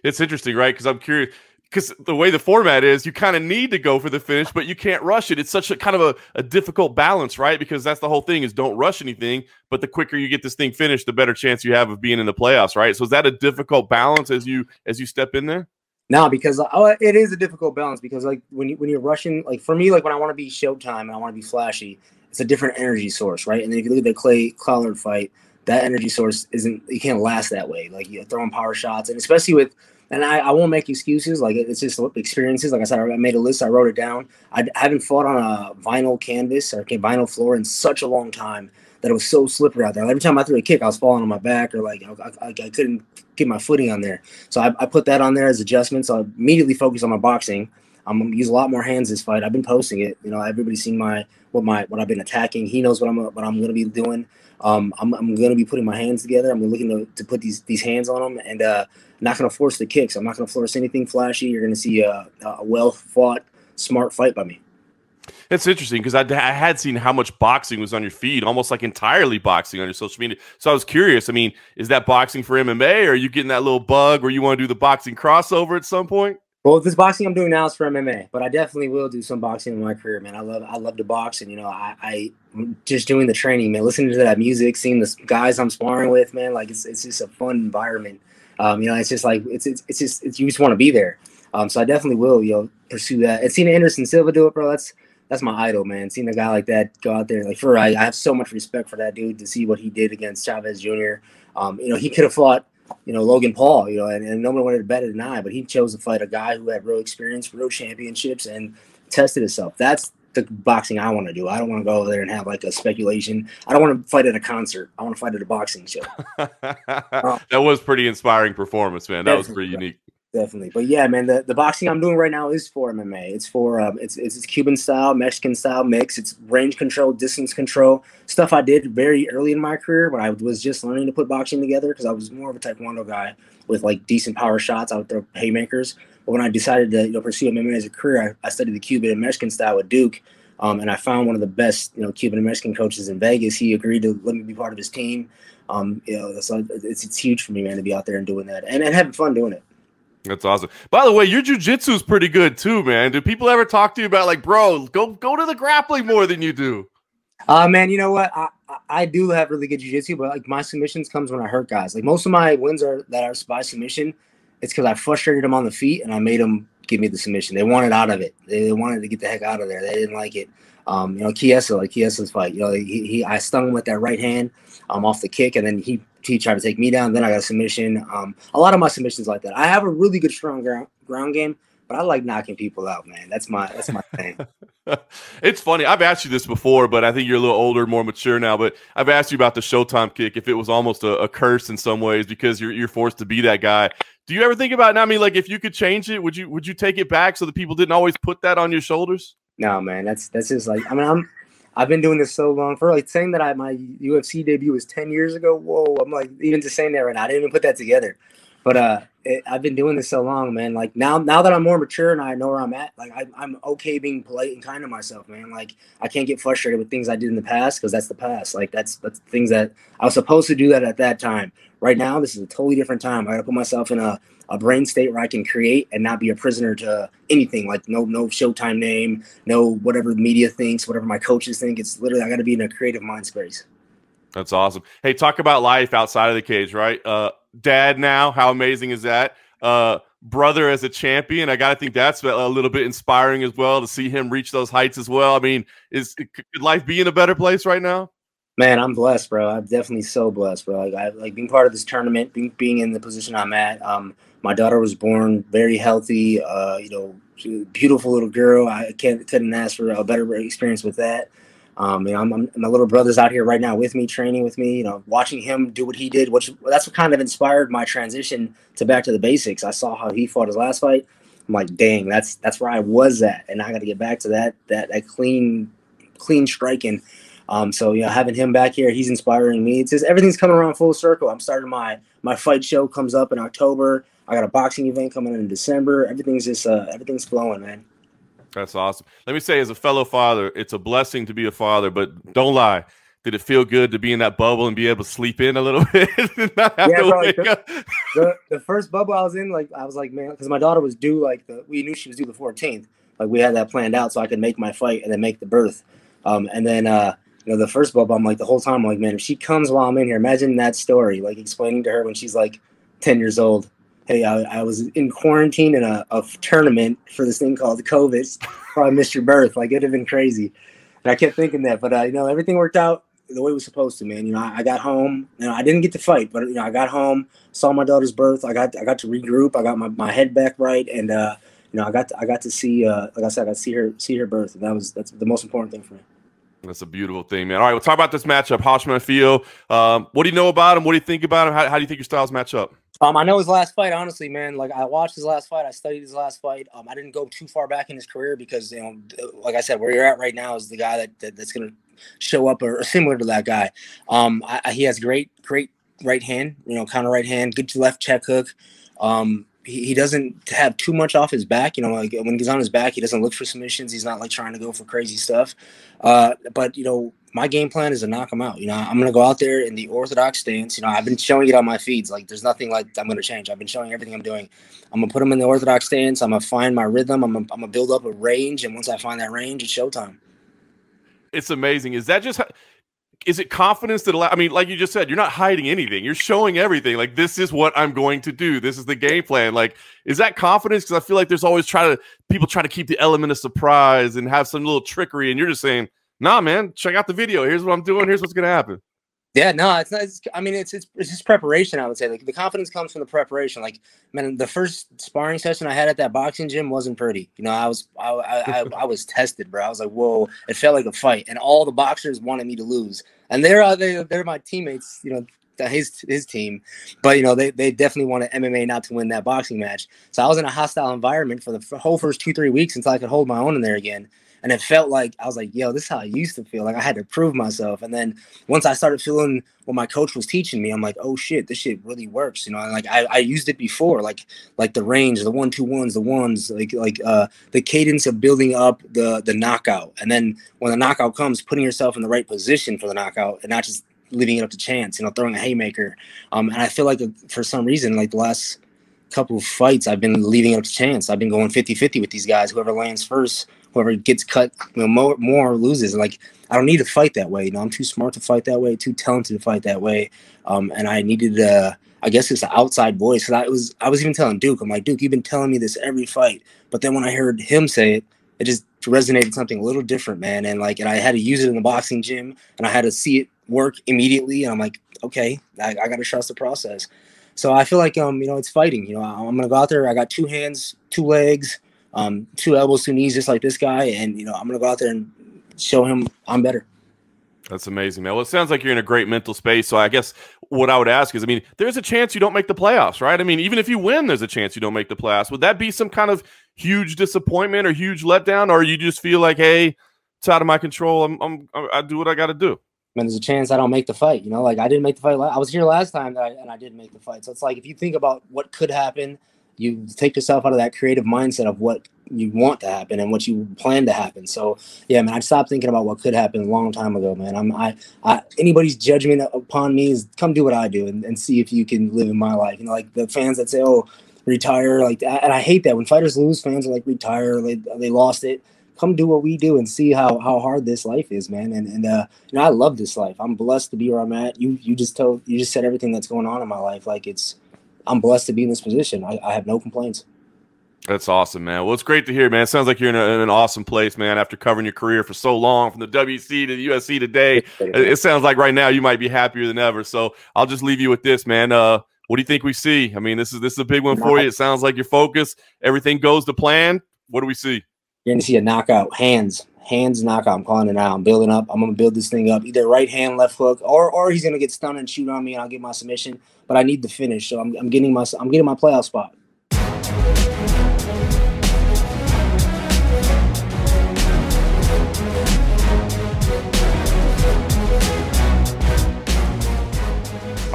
It's interesting, right? Because I'm curious because the way the format is, you kind of need to go for the finish, but you can't rush it. It's such a kind of a, a, difficult balance, right? Because that's the whole thing is don't rush anything, but the quicker you get this thing finished, the better chance you have of being in the playoffs, right? So is that a difficult balance as you as you step in there? No, because uh, it is a difficult balance because like when you when you're rushing, like for me, like when I want to be Showtime and I want to be flashy, it's a different energy source, right? And then if you look at the Clay Collard fight, that energy source isn't you can't last that way. Like you're throwing power shots, and especially with and I, I won't make excuses. Like it's just experiences. Like I said, I made a list. I wrote it down. I haven't fought on a vinyl canvas or vinyl floor in such a long time that it was so slippery out there. Every time I threw a kick, I was falling on my back or like I, I, I couldn't get my footing on there. So I, I, put that on there as adjustments. I immediately focused on my boxing. I'm gonna use a lot more hands this fight. I've been posting it. You know, everybody's seen my what my what I've been attacking. He knows what I'm what I'm gonna be doing. Um, I'm, I'm to be putting my hands together. I'm looking to, to put these these hands on them, and uh, not to force the kicks. I'm not to force anything flashy. You're to see a, a well fought, smart fight by me. It's interesting because I, I, had seen how much boxing was on your feed, almost like entirely boxing on your social media. So I was curious. I mean, is that boxing for MMA, or are you getting that little bug where you want to do the boxing crossover at some point? Well, this boxing I'm doing now is for MMA, but I definitely will do some boxing in my career, man. I love I love to box, and you know, I, I just doing the training, man. Listening to that music, seeing the guys I'm sparring with, man. Like it's it's just a fun environment. Um, you know, it's just like it's it's, it's just it's, you just want to be there. Um, so I definitely will, you know, pursue that. And seeing Anderson Silva do it, bro, that's that's my idol, man. Seeing a guy like that go out there, like for I, I have so much respect for that dude to see what he did against Chavez Jr. Um, you know, he could have fought you know, Logan Paul, you know, and, and no one wanted it better than I, but he chose to fight a guy who had real experience, real championships, and tested himself. That's the boxing I want to do. I don't want to go over there and have like a speculation. I don't want to fight at a concert. I want to fight at a boxing show. [LAUGHS] uh, that was pretty inspiring performance, man. That was pretty unique definitely. But yeah, man, the, the boxing I'm doing right now is for MMA. It's for um, it's, it's it's Cuban style, Mexican style mix. It's range control, distance control stuff I did very early in my career when I was just learning to put boxing together because I was more of a Taekwondo guy with like decent power shots. I would throw haymakers. But when I decided to you know pursue MMA as a career, I, I studied the Cuban and Mexican style with Duke. Um, and I found one of the best, you know, Cuban and Mexican coaches in Vegas. He agreed to let me be part of his team. Um, you know, so it's, it's huge for me, man, to be out there and doing that and, and having fun doing it. That's awesome. By the way, your jujitsu is pretty good too, man. Do people ever talk to you about like, bro, go go to the grappling more than you do? Uh man, you know what? I I do have really good jujitsu, but like my submissions comes when I hurt guys. Like most of my wins are that are by submission. It's because I frustrated them on the feet and I made them give me the submission. They wanted out of it. They wanted to get the heck out of there. They didn't like it. Um, you know, Chiesa, like Chiesa's fight. You know, he, he I stung him with that right hand um off the kick, and then he he tried to take me down. Then I got a submission. Um, a lot of my submissions like that. I have a really good strong ground ground game, but I like knocking people out, man. That's my that's my thing. [LAUGHS] it's funny. I've asked you this before, but I think you're a little older, more mature now. But I've asked you about the Showtime kick. If it was almost a, a curse in some ways because you're you're forced to be that guy. Do you ever think about? It? I mean, like if you could change it, would you would you take it back so that people didn't always put that on your shoulders? No, man. That's that's just like I mean I'm I've been doing this so long for like saying that I my UFC debut was 10 years ago. Whoa, I'm like even just saying that right now. I didn't even put that together. But uh it, I've been doing this so long, man. Like now now that I'm more mature and I know where I'm at, like I, I'm okay being polite and kind to myself, man. Like I can't get frustrated with things I did in the past because that's the past. Like that's that's things that I was supposed to do that at that time. Right now, this is a totally different time. I gotta put myself in a a brain state where I can create and not be a prisoner to anything like no no Showtime name, no whatever the media thinks, whatever my coaches think. It's literally I got to be in a creative mind space. That's awesome. Hey, talk about life outside of the cage, right? Uh, dad now, how amazing is that? Uh, brother as a champion, I gotta think that's a little bit inspiring as well to see him reach those heights as well. I mean, is could life be in a better place right now? Man, I'm blessed, bro. I'm definitely so blessed, bro. Like, I like being part of this tournament, being being in the position I'm at. Um, my daughter was born very healthy. Uh, you know, beautiful little girl. I can't couldn't ask for a better experience with that. Um, you know, I'm, I'm, my little brother's out here right now with me, training with me. You know, watching him do what he did, which that's what kind of inspired my transition to back to the basics. I saw how he fought his last fight. I'm like, dang, that's that's where I was at, and I got to get back to that that that clean, clean striking. Um, so you know, having him back here, he's inspiring me. It's just everything's coming around full circle. I'm starting my my fight show comes up in October. I got a boxing event coming in December. Everything's just uh, everything's flowing, man. That's awesome. Let me say, as a fellow father, it's a blessing to be a father, but don't lie. Did it feel good to be in that bubble and be able to sleep in a little [LAUGHS] bit? [LAUGHS] yeah, bro, like the, the, the, first bubble I was in, like I was like, man, because my daughter was due like the we knew she was due the 14th. Like we had that planned out so I could make my fight and then make the birth. Um, and then uh, you know, the first bubble, I'm like the whole time, I'm like, man, if she comes while I'm in here, imagine that story, like explaining to her when she's like 10 years old hey, I, I, was in quarantine in a, a, tournament for this thing called COVID. Probably missed your birth. Like it'd have been crazy. And I kept thinking that, but uh, you know, everything worked out the way it was supposed to, man. You know, I, I, got home. You know, I didn't get to fight, but you know, I got home, saw my daughter's birth. I got I got to regroup. I got my, my head back right, and uh, you know, I got to, I got to see, uh, like I said, I got to see her see her birth, and that was that's the most important thing for me. That's a beautiful thing, man. All right, we'll talk about this matchup, Raush Manfio. Um, what do you know about him? What do you think about him? How, how do you think your styles match up? Um, I know his last fight, honestly, man. Like I watched his last fight, I studied his last fight. Um, I didn't go too far back in his career because you know, like I said, where you're at right now is the guy that, that that's gonna show up or, or similar to that guy. Um, I, he has great, great right hand, you know, counter right hand, good left check hook. Um, he, he doesn't have too much off his back. You know, like when he's on his back, he doesn't look for submissions. He's not like trying to go for crazy stuff. Uh, but you know, my game plan is to knock him out. You know, I'm gonna go out there in the orthodox stance. You know, I've been showing it on my feeds. Like, there's nothing like I'm gonna change. I've been showing everything I'm doing. I'm gonna put him in the orthodox stance. I'm gonna find my rhythm. I'm I'm gonna build up a range, and once I find that range, it's showtime. It's amazing. Is that just? is it confidence that allow? I mean, like you just said, you're not hiding anything. You're showing everything. Like this is what I'm going to do. This is the game plan. Like, is that confidence? Because I feel like there's always try to people try to keep the element of surprise and have some little trickery, and you're just saying, "Nah, man, check out the video. Here's what I'm doing. Here's what's gonna happen." Yeah, no, it's not. It's, I mean, it's, it's it's just preparation. I would say like the confidence comes from the preparation. Like, man, the first sparring session I had at that boxing gym wasn't pretty. You know, I was I I, I, [LAUGHS] I was tested, bro. I was like, whoa, it felt like a fight, and all the boxers wanted me to lose, and they're uh, they they're my teammates. You know, his his team, but you know they, they definitely wanted MMA not to win that boxing match. So I was in a hostile environment for the whole first two three weeks until I could hold my own in there again. And it felt like I was like, yo, this is how I used to feel. Like I had to prove myself. And then once I started feeling what my coach was teaching me, I'm like, oh shit, this shit really works. You know, and like I, I used it before, like like the range, the one two ones, the ones, like like uh the cadence of building up the the knockout. And then when the knockout comes, putting yourself in the right position for the knockout and not just leaving it up to chance, you know, throwing a haymaker. Um, and I feel like uh, for some reason, like the last couple of fights, I've been leaving it up to chance. I've been going 50 50 with these guys. Whoever lands first whoever gets cut you know, more, more loses. Like I don't need to fight that way. You know, I'm too smart to fight that way, too talented to fight that way. Um, and I needed uh I guess it's an outside voice because I was I was even telling Duke, I'm like, Duke, you've been telling me this every fight. But then when I heard him say it, it just resonated something a little different, man. And like and I had to use it in the boxing gym and I had to see it work immediately. And I'm like, okay, I, I gotta trust the process. So I feel like um, you know, it's fighting. You know, I'm gonna go out there. I got two hands, two legs, um, two elbows, two knees, just like this guy. And you know, I'm gonna go out there and show him I'm better. That's amazing, man. Well, it sounds like you're in a great mental space. So I guess what I would ask is, I mean, there's a chance you don't make the playoffs, right? I mean, even if you win, there's a chance you don't make the playoffs. Would that be some kind of huge disappointment or huge letdown, or you just feel like, hey, it's out of my control. I'm, I'm I do what I got to do. Man, there's a chance I don't make the fight. You know, like I didn't make the fight. I was here last time I, and I didn't make the fight. So it's like if you think about what could happen, you take yourself out of that creative mindset of what you want to happen and what you plan to happen. So yeah, man, I stopped thinking about what could happen a long time ago, man. I'm I, I anybody's judgment upon me is come do what I do and, and see if you can live in my life. You know, like the fans that say, "Oh, retire," like and I hate that when fighters lose, fans are like, "Retire," they they lost it. Come do what we do and see how how hard this life is, man. And and uh, you know, I love this life. I'm blessed to be where I'm at. You you just told you just said everything that's going on in my life. Like it's I'm blessed to be in this position. I, I have no complaints. That's awesome, man. Well, it's great to hear, man. It sounds like you're in, a, in, an awesome place, man. After covering your career for so long, from the WEC to the USC today, it sounds like right now you might be happier than ever. So I'll just leave you with this, man. Uh, what do you think we see? I mean, this is this is a big one for you. It sounds like your focus. Everything goes to plan. What do we see? You're gonna see a knockout, hands, hands knockout. I'm calling it now. I'm building up. I'm gonna build this thing up. Either right hand, left hook, or or he's gonna get stunned and shoot on me, and I'll get my submission. But I need the finish, so I'm, I'm getting my I'm getting my playoff spot.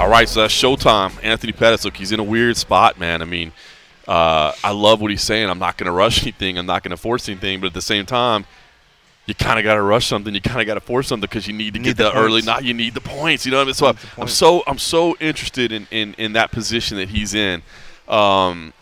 All right, so that's showtime. Anthony Pettis. Look, he's in a weird spot, man. I mean, uh, I love what he's saying. I'm not going to rush [LAUGHS] anything. I'm not going to force anything. But at the same time, you kind of got to rush something. You kind of got to force something because you need to You get need the the, early. Not you need the points. You know what I mean? So the I'm so I'm so interested in, in, in that position that he's in. Um,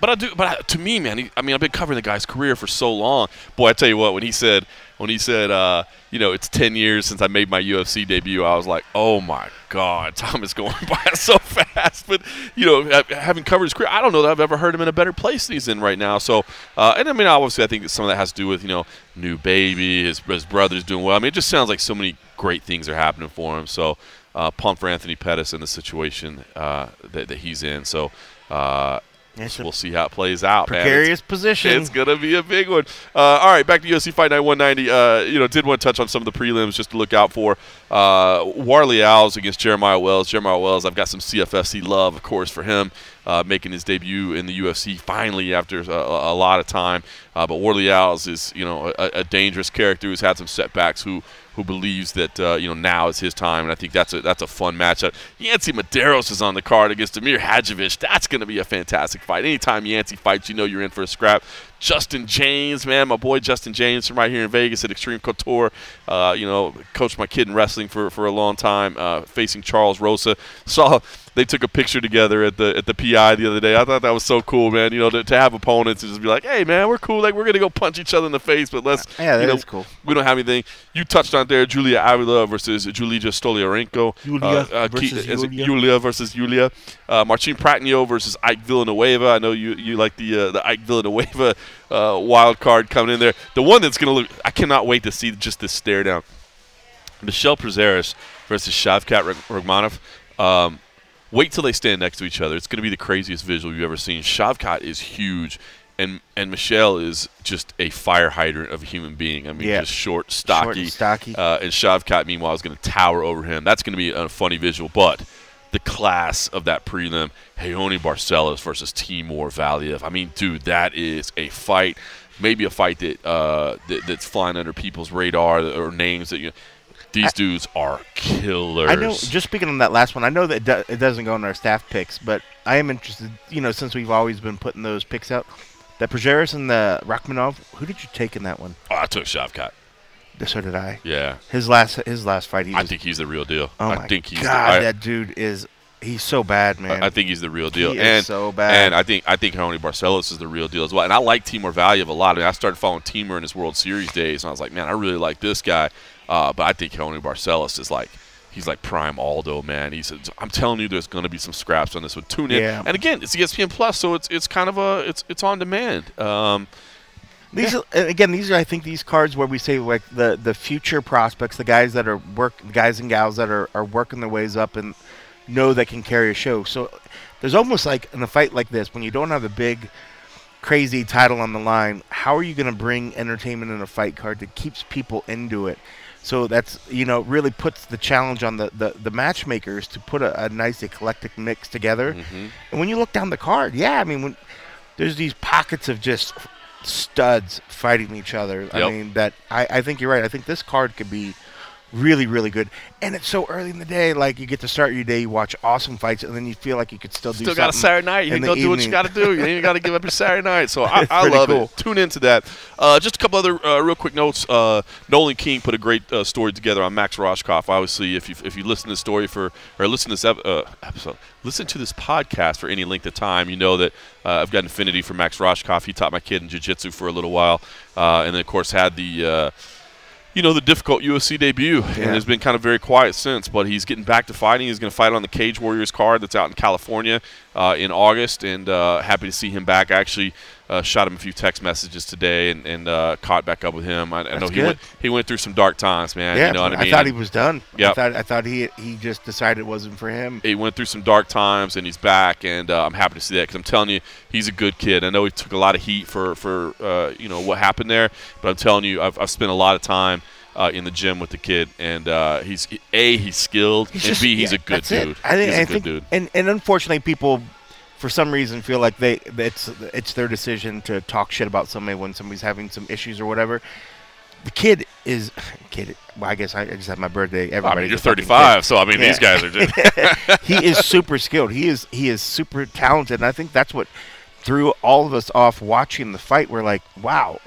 but I do. But I, to me, man, he, I mean, I've been covering the guy's career for so long. Boy, I tell you what, when he said when he said, uh, you know, it's ten years since I made my UFC debut, I was like, oh my god, [LAUGHS] time is going [LAUGHS] by so fast. But you know, having covered his career, I don't know that I've ever heard him in a better place than he's in right now. So, uh, and I mean, obviously, I think some of that has to do with you know, new baby, his his brother's doing well. I mean, it just sounds like so many great things are happening for him. So, uh, pumped for Anthony Pettis in the situation uh, that, that he's in. So. Uh, It's we'll see how it plays out. man. It's- precarious position. it's gonna be a big one. Uh, all right, back to UFC Fight Night 190. Uh, you know, did want to touch on some of the prelims just to look out for. Uh, Warlley Alves against Jeremiah Wells. Jeremiah Wells, I've got some CFFC love, of course, for him uh, making his debut in the UFC finally after a, a a lot of time. Uh, but Warlley Alves is you know a, a dangerous character who's had some setbacks. Who who believes that uh, you know now is his time, and I think that's a that's a fun matchup. Yancy Medeiros is on the card against Damir Hadžović. That's going to be a fantastic fight. Anytime Yancy fights, you know you're in for a scrap. Justin James, man, my boy Justin James from right here in Vegas at Extreme Couture. Uh, you know, coached my kid in wrestling for, for a long time, uh, facing Charles Rosa. [LAUGHS] Saw they took a picture together at the at the PI the other day. I thought that was so cool, man. You know, to, to have opponents and just be like, hey, man, we're cool. Like we're gonna go punch each other in the face, but let's Yeah, that you know, is cool. we don't have anything. You touched on there, Julia Avila versus Julija Stolyarenko. Julia uh, uh, versus it Julia. Julia versus Julia. Uh, Marcin Prachnio versus Ike Villanueva. I know you, you like the uh, the Ike Villanueva uh, wild card coming in there. The one that's going to look, I cannot wait to see just this stare down. Michel Prazeres versus Shavkat Rakhmonov. Um, wait till they stand next to each other. It's going to be the craziest visual you've ever seen. Shavkat is huge, and and Michel is just a fire hydrant of a human being. I mean, Yeah. just short, Short stocky, and stocky. Uh, and Shavkat, meanwhile, is going to tower over him. That's going to be a funny visual, but. The class of that prelim, Raoni Barcelos versus Timur Valiev. I mean, dude, that is a fight. Maybe a fight that, uh, that that's flying under people's radar or names that you. These dudes are killers. I know. Just speaking on that last one, I know that it, do, it doesn't go in our staff picks, but I am interested. You know, since we've always been putting those picks out, that Prazeres and the Rakhmonov. Who did you take in that one? oh, I took Shavkat. So did I. Yeah, His last his last fight, he I was. think he's the real deal. oh I my think he's. God, the, I, that dude is. He's so bad, man. I think he's the real deal. He and so bad. And I think I think Tony Barcelos is the real deal as well. And I like Timur Valiev a lot. I mean, I started following Timur in his World Series days, and I was like, man, I really like this guy. Uh, but I think Tony Barcelos is like. He's like prime Aldo, man. He's. I'm telling you, there's going to be some scraps on this one. Tune in, Yeah. and again, it's ESPN Plus, so it's it's kind of a it's it's on demand. Um, These are, again, these are I think these cards where we say like the the future prospects, the guys that are work, guys and gals that are, are working their ways up and know they can carry a show. So there's almost like in a fight like this when you don't have a big, crazy title on the line, how are you going to bring entertainment in a fight card that keeps people into it? So that's you know really puts the challenge on the the, the matchmakers to put a, a nice eclectic mix together. mhm. And when you look down the card, yeah, I mean, when there's these pockets of just studs fighting each other. I mean, that I, I think you're right. I think this card could be really, really good. And it's so early in the day. Like you get to start your day, you watch awesome fights, and then you feel like you could still do Still got a Saturday night. You in can the go do what you got to do. You ain't got to give up your Saturday [LAUGHS] night. So I, I love cool. it. Tune into that. Uh, just a couple other uh, real quick notes. Uh, Nolan King put a great uh, story together on Max Rohskopf. Obviously, if you if you listen to this story for or listen to this uh, episode, listen to this podcast for any length of time, you know that uh, I've got an affinity for Max Rohskopf. He taught my kid in jiu-jitsu for a little while, uh, and then of course had the. You know, the difficult UFC debut, Yeah. and has been kind of very quiet since. But he's getting back to fighting. He's going to fight on the Cage Warriors card that's out in California uh, in August, and uh, happy to see him back. I actually uh, shot him a few text messages today and, and uh, caught back up with him. I, I know he good. went he went through some dark times, man. yeah, you know what I mean. thought he was done. I thought I thought he he just decided it wasn't for him. he went through some dark times and he's back, and uh, I'm happy to see that because I'm telling you, he's a good kid. I know he took a lot of heat for for uh, you know what happened there, but I'm telling you, I've, I've spent a lot of time uh, in the gym with the kid, and uh, he's a he's skilled, He's and just- b he's yeah, a good that's it. dude. I think, he's a I good think dude. and and unfortunately, people for some reason feel like they it's it's their decision to talk shit about somebody when somebody's having some issues or whatever. The kid is [LAUGHS] kid. Well, I guess I just had my birthday. I Everybody, mean, you're 35, so I mean, these guys are just [LAUGHS] [LAUGHS] he is super skilled. He is he is super talented, and I think that's what threw all of us off watching the fight. We're like, wow,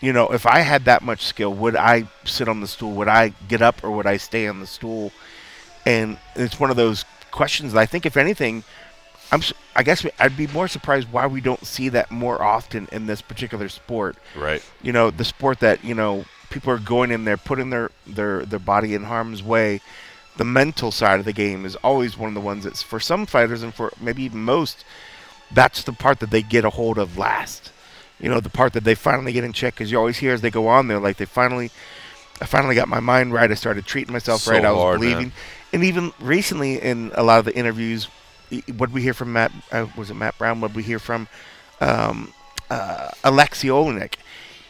you know, if I had that much skill, would I sit on the stool? Would I get up or would I stay on the stool? And it's one of those questions that I think, if anything, I'm I guess I'd be more surprised why we don't see that more often in this particular sport. Right. you know the sport that you know people are going in there putting their their their body in harm's way. The mental side of the game is always one of the ones that's for some fighters and for maybe even most that's the part that they get a hold of last. You know the part that they finally get in check because you always hear as they go on there like they finally i finally got my mind right. I started treating myself So right. I was hard, man. believing. And even recently in a lot of the interviews what we hear from matt uh, was it matt brown what we hear from um, uh, aleksei oleinik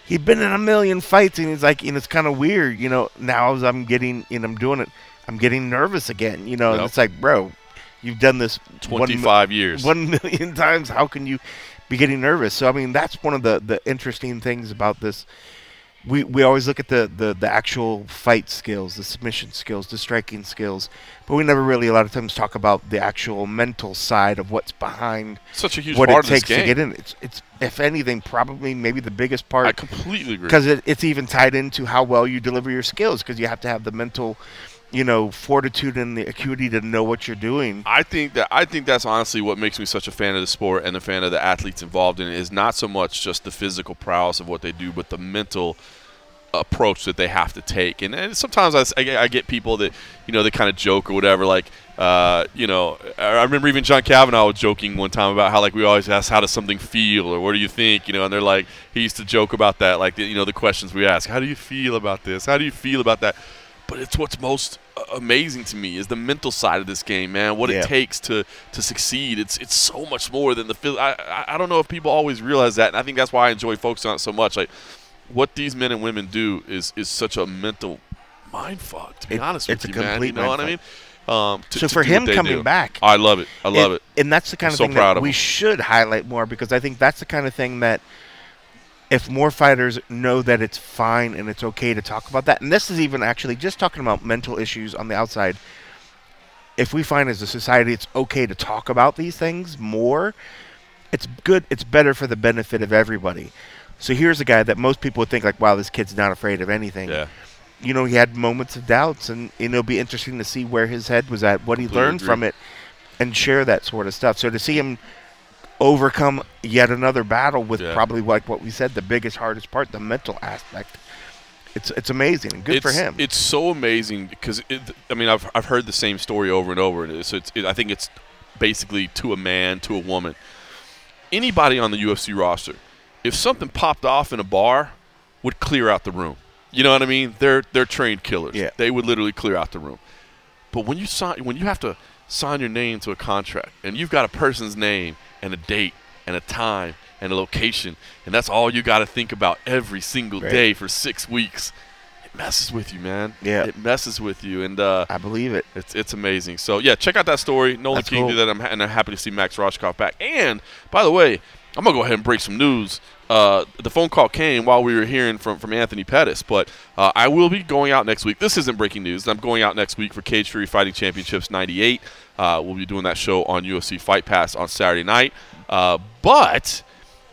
he'd been in a million fights and he's like and it's kind of weird you know now as i'm getting and i'm doing it i'm getting nervous again you know Yep. it's like bro you've done this one 25 years. one million [LAUGHS] times how can you be getting nervous so i mean that's one of the the interesting things about this we we always look at the the, the actual fight skills the submission skills the striking skills but we never really a lot of times talk about the actual mental side of what's behind Such a huge what part it of this takes to get in it's it's if anything probably maybe the biggest part I completely agree. because it, it's even tied into how well you deliver your skills because you have to have the mental you know fortitude and the acuity to know what you're doing I think that I think that's honestly what makes me such a fan of the sport and a fan of the athletes involved in it is not so much just the physical prowess of what they do, but the mental approach that they have to take. And, and sometimes I, I get- people that you know they kind of joke or whatever. Like uh, you know, I remember even John Kavanagh was joking one time about how like we always ask how does something feel or what do you think, you know, and they're like he used to joke about that, like you know the questions we ask, how do you feel about this, how do you feel about that. But it's what's most uh, amazing to me is the mental side of this game, man. What Yeah. it takes to to succeed. It's it's so much more than the phys- I, I don't know if people always realize that, and I think that's why I enjoy focusing on it so much. Like what these men and women do is is such a mental mind fuck. To be It- honest with you, man. You complete know what I mean? Um, to- so to for him coming do. back I love it. I love and, it. and that's the kind I'm of so thing that we him. should highlight more because I think that's the kind of thing that if more fighters know that it's fine and it's okay to talk about that, and this is even actually just talking about mental issues on the outside. If we find as a society it's okay to talk about these things more, it's good. It's better for the benefit of everybody. So here's a guy that most people would think like, wow, this kid's not afraid of anything. Yeah. You know, he had moments of doubts, and, and it'll be interesting to see where his head was at, what he Completely learned agree. from it, and share that sort of stuff. So to see him overcome yet another battle with Yeah. probably like what we said, the biggest, hardest part, the mental aspect. It's it's amazing and good for him. It's so amazing because it, I mean I've, I've heard the same story over and over, and it's, it's it, I think it's basically to a man to a woman. Anybody on the UFC roster, if something popped off in a bar, would clear out the room. You know what I mean? They're they're trained killers. Yeah. They would literally clear out the room. But when you sign, when you have to sign your name to a contract, and you've got a person's name and a date and a time and a location, and that's all you got to think about every single Right. day for six weeks, it messes with you, man. Yeah. it messes with you, and uh, I believe it. it's it's amazing. So yeah, check out that story. Nolan That's King cool. did that, I'm, ha- and I'm happy to see Max Rohskopf back. And by the way, I'm gonna go ahead and break some news. Uh, the phone call came while we were hearing from, from Anthony Pettis, but uh, I will be going out next week. This isn't breaking news. I'm going out next week for Cage Fury Fighting Championships '98. Uh, we'll be doing that show on UFC Fight Pass on Saturday night. Uh, but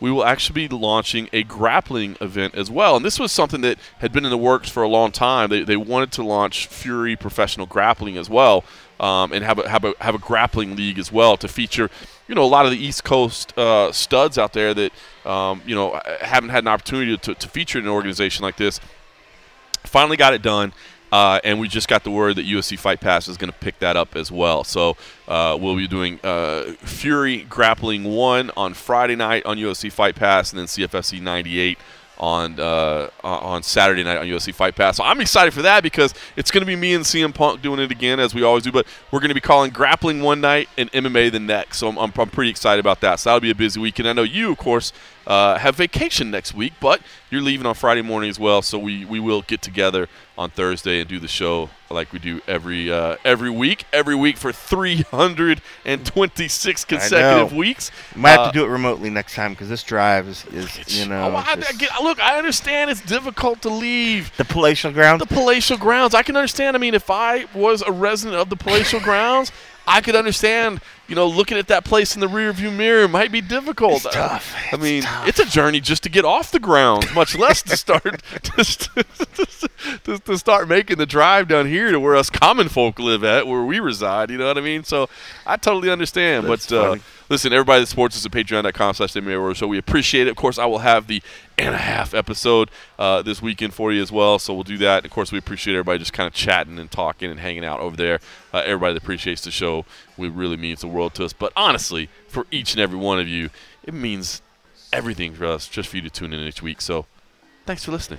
we will actually be launching a grappling event as well. And this was something that had been in the works for a long time. They, they wanted to launch Fury Professional Grappling as well, um, and have a, have a have a grappling league as well to feature, you know, a lot of the East Coast uh, studs out there that um, you know haven't had an opportunity to, to feature in an organization like this finally got it done Uh, and we just got the word that UFC Fight Pass is going to pick that up as well. So uh, we'll be doing uh, Fury Grappling 1 on Friday night on UFC Fight Pass and then CFFC 98 on uh, on Saturday night on UFC Fight Pass. So I'm excited for that because it's going to be me and CM Punk doing it again as we always do. But we're going to be calling grappling one night and MMA the next. So I'm, I'm, I'm pretty excited about that. So that'll be a busy week. And I know you, of course, uh, have vacation next week, but you're leaving on Friday morning as well. So we, we will get together on Thursday and do the show like we do every uh, every week, every week for 326 consecutive weeks. Might have Uh, to do it remotely next time because this drive is, is you know Oh, I- I get- look, I understand it's difficult to leave the palatial grounds. the palatial grounds. I can understand. I mean, if I was a resident of the palatial [LAUGHS] grounds, I could understand. You know, looking at that place in the rearview mirror might be difficult. It's tough. I It's mean, tough. it's a journey just to get off the ground, much less to start just [LAUGHS] to, [LAUGHS] to start making the drive down here to where us common folk live at, where we reside. You know what I mean? So I totally understand. That's but uh, listen, everybody that supports us at patreon.com slash Show, we appreciate it. Of course, I will have the and a half episode uh, this weekend for you as well. So we'll do that. Of course, we appreciate everybody just kind of chatting and talking and hanging out over there. Uh, everybody that appreciates the show, we really means the world to us. But honestly, for each and every one of you, it means everything for us just for you to tune in each week. So thanks for listening.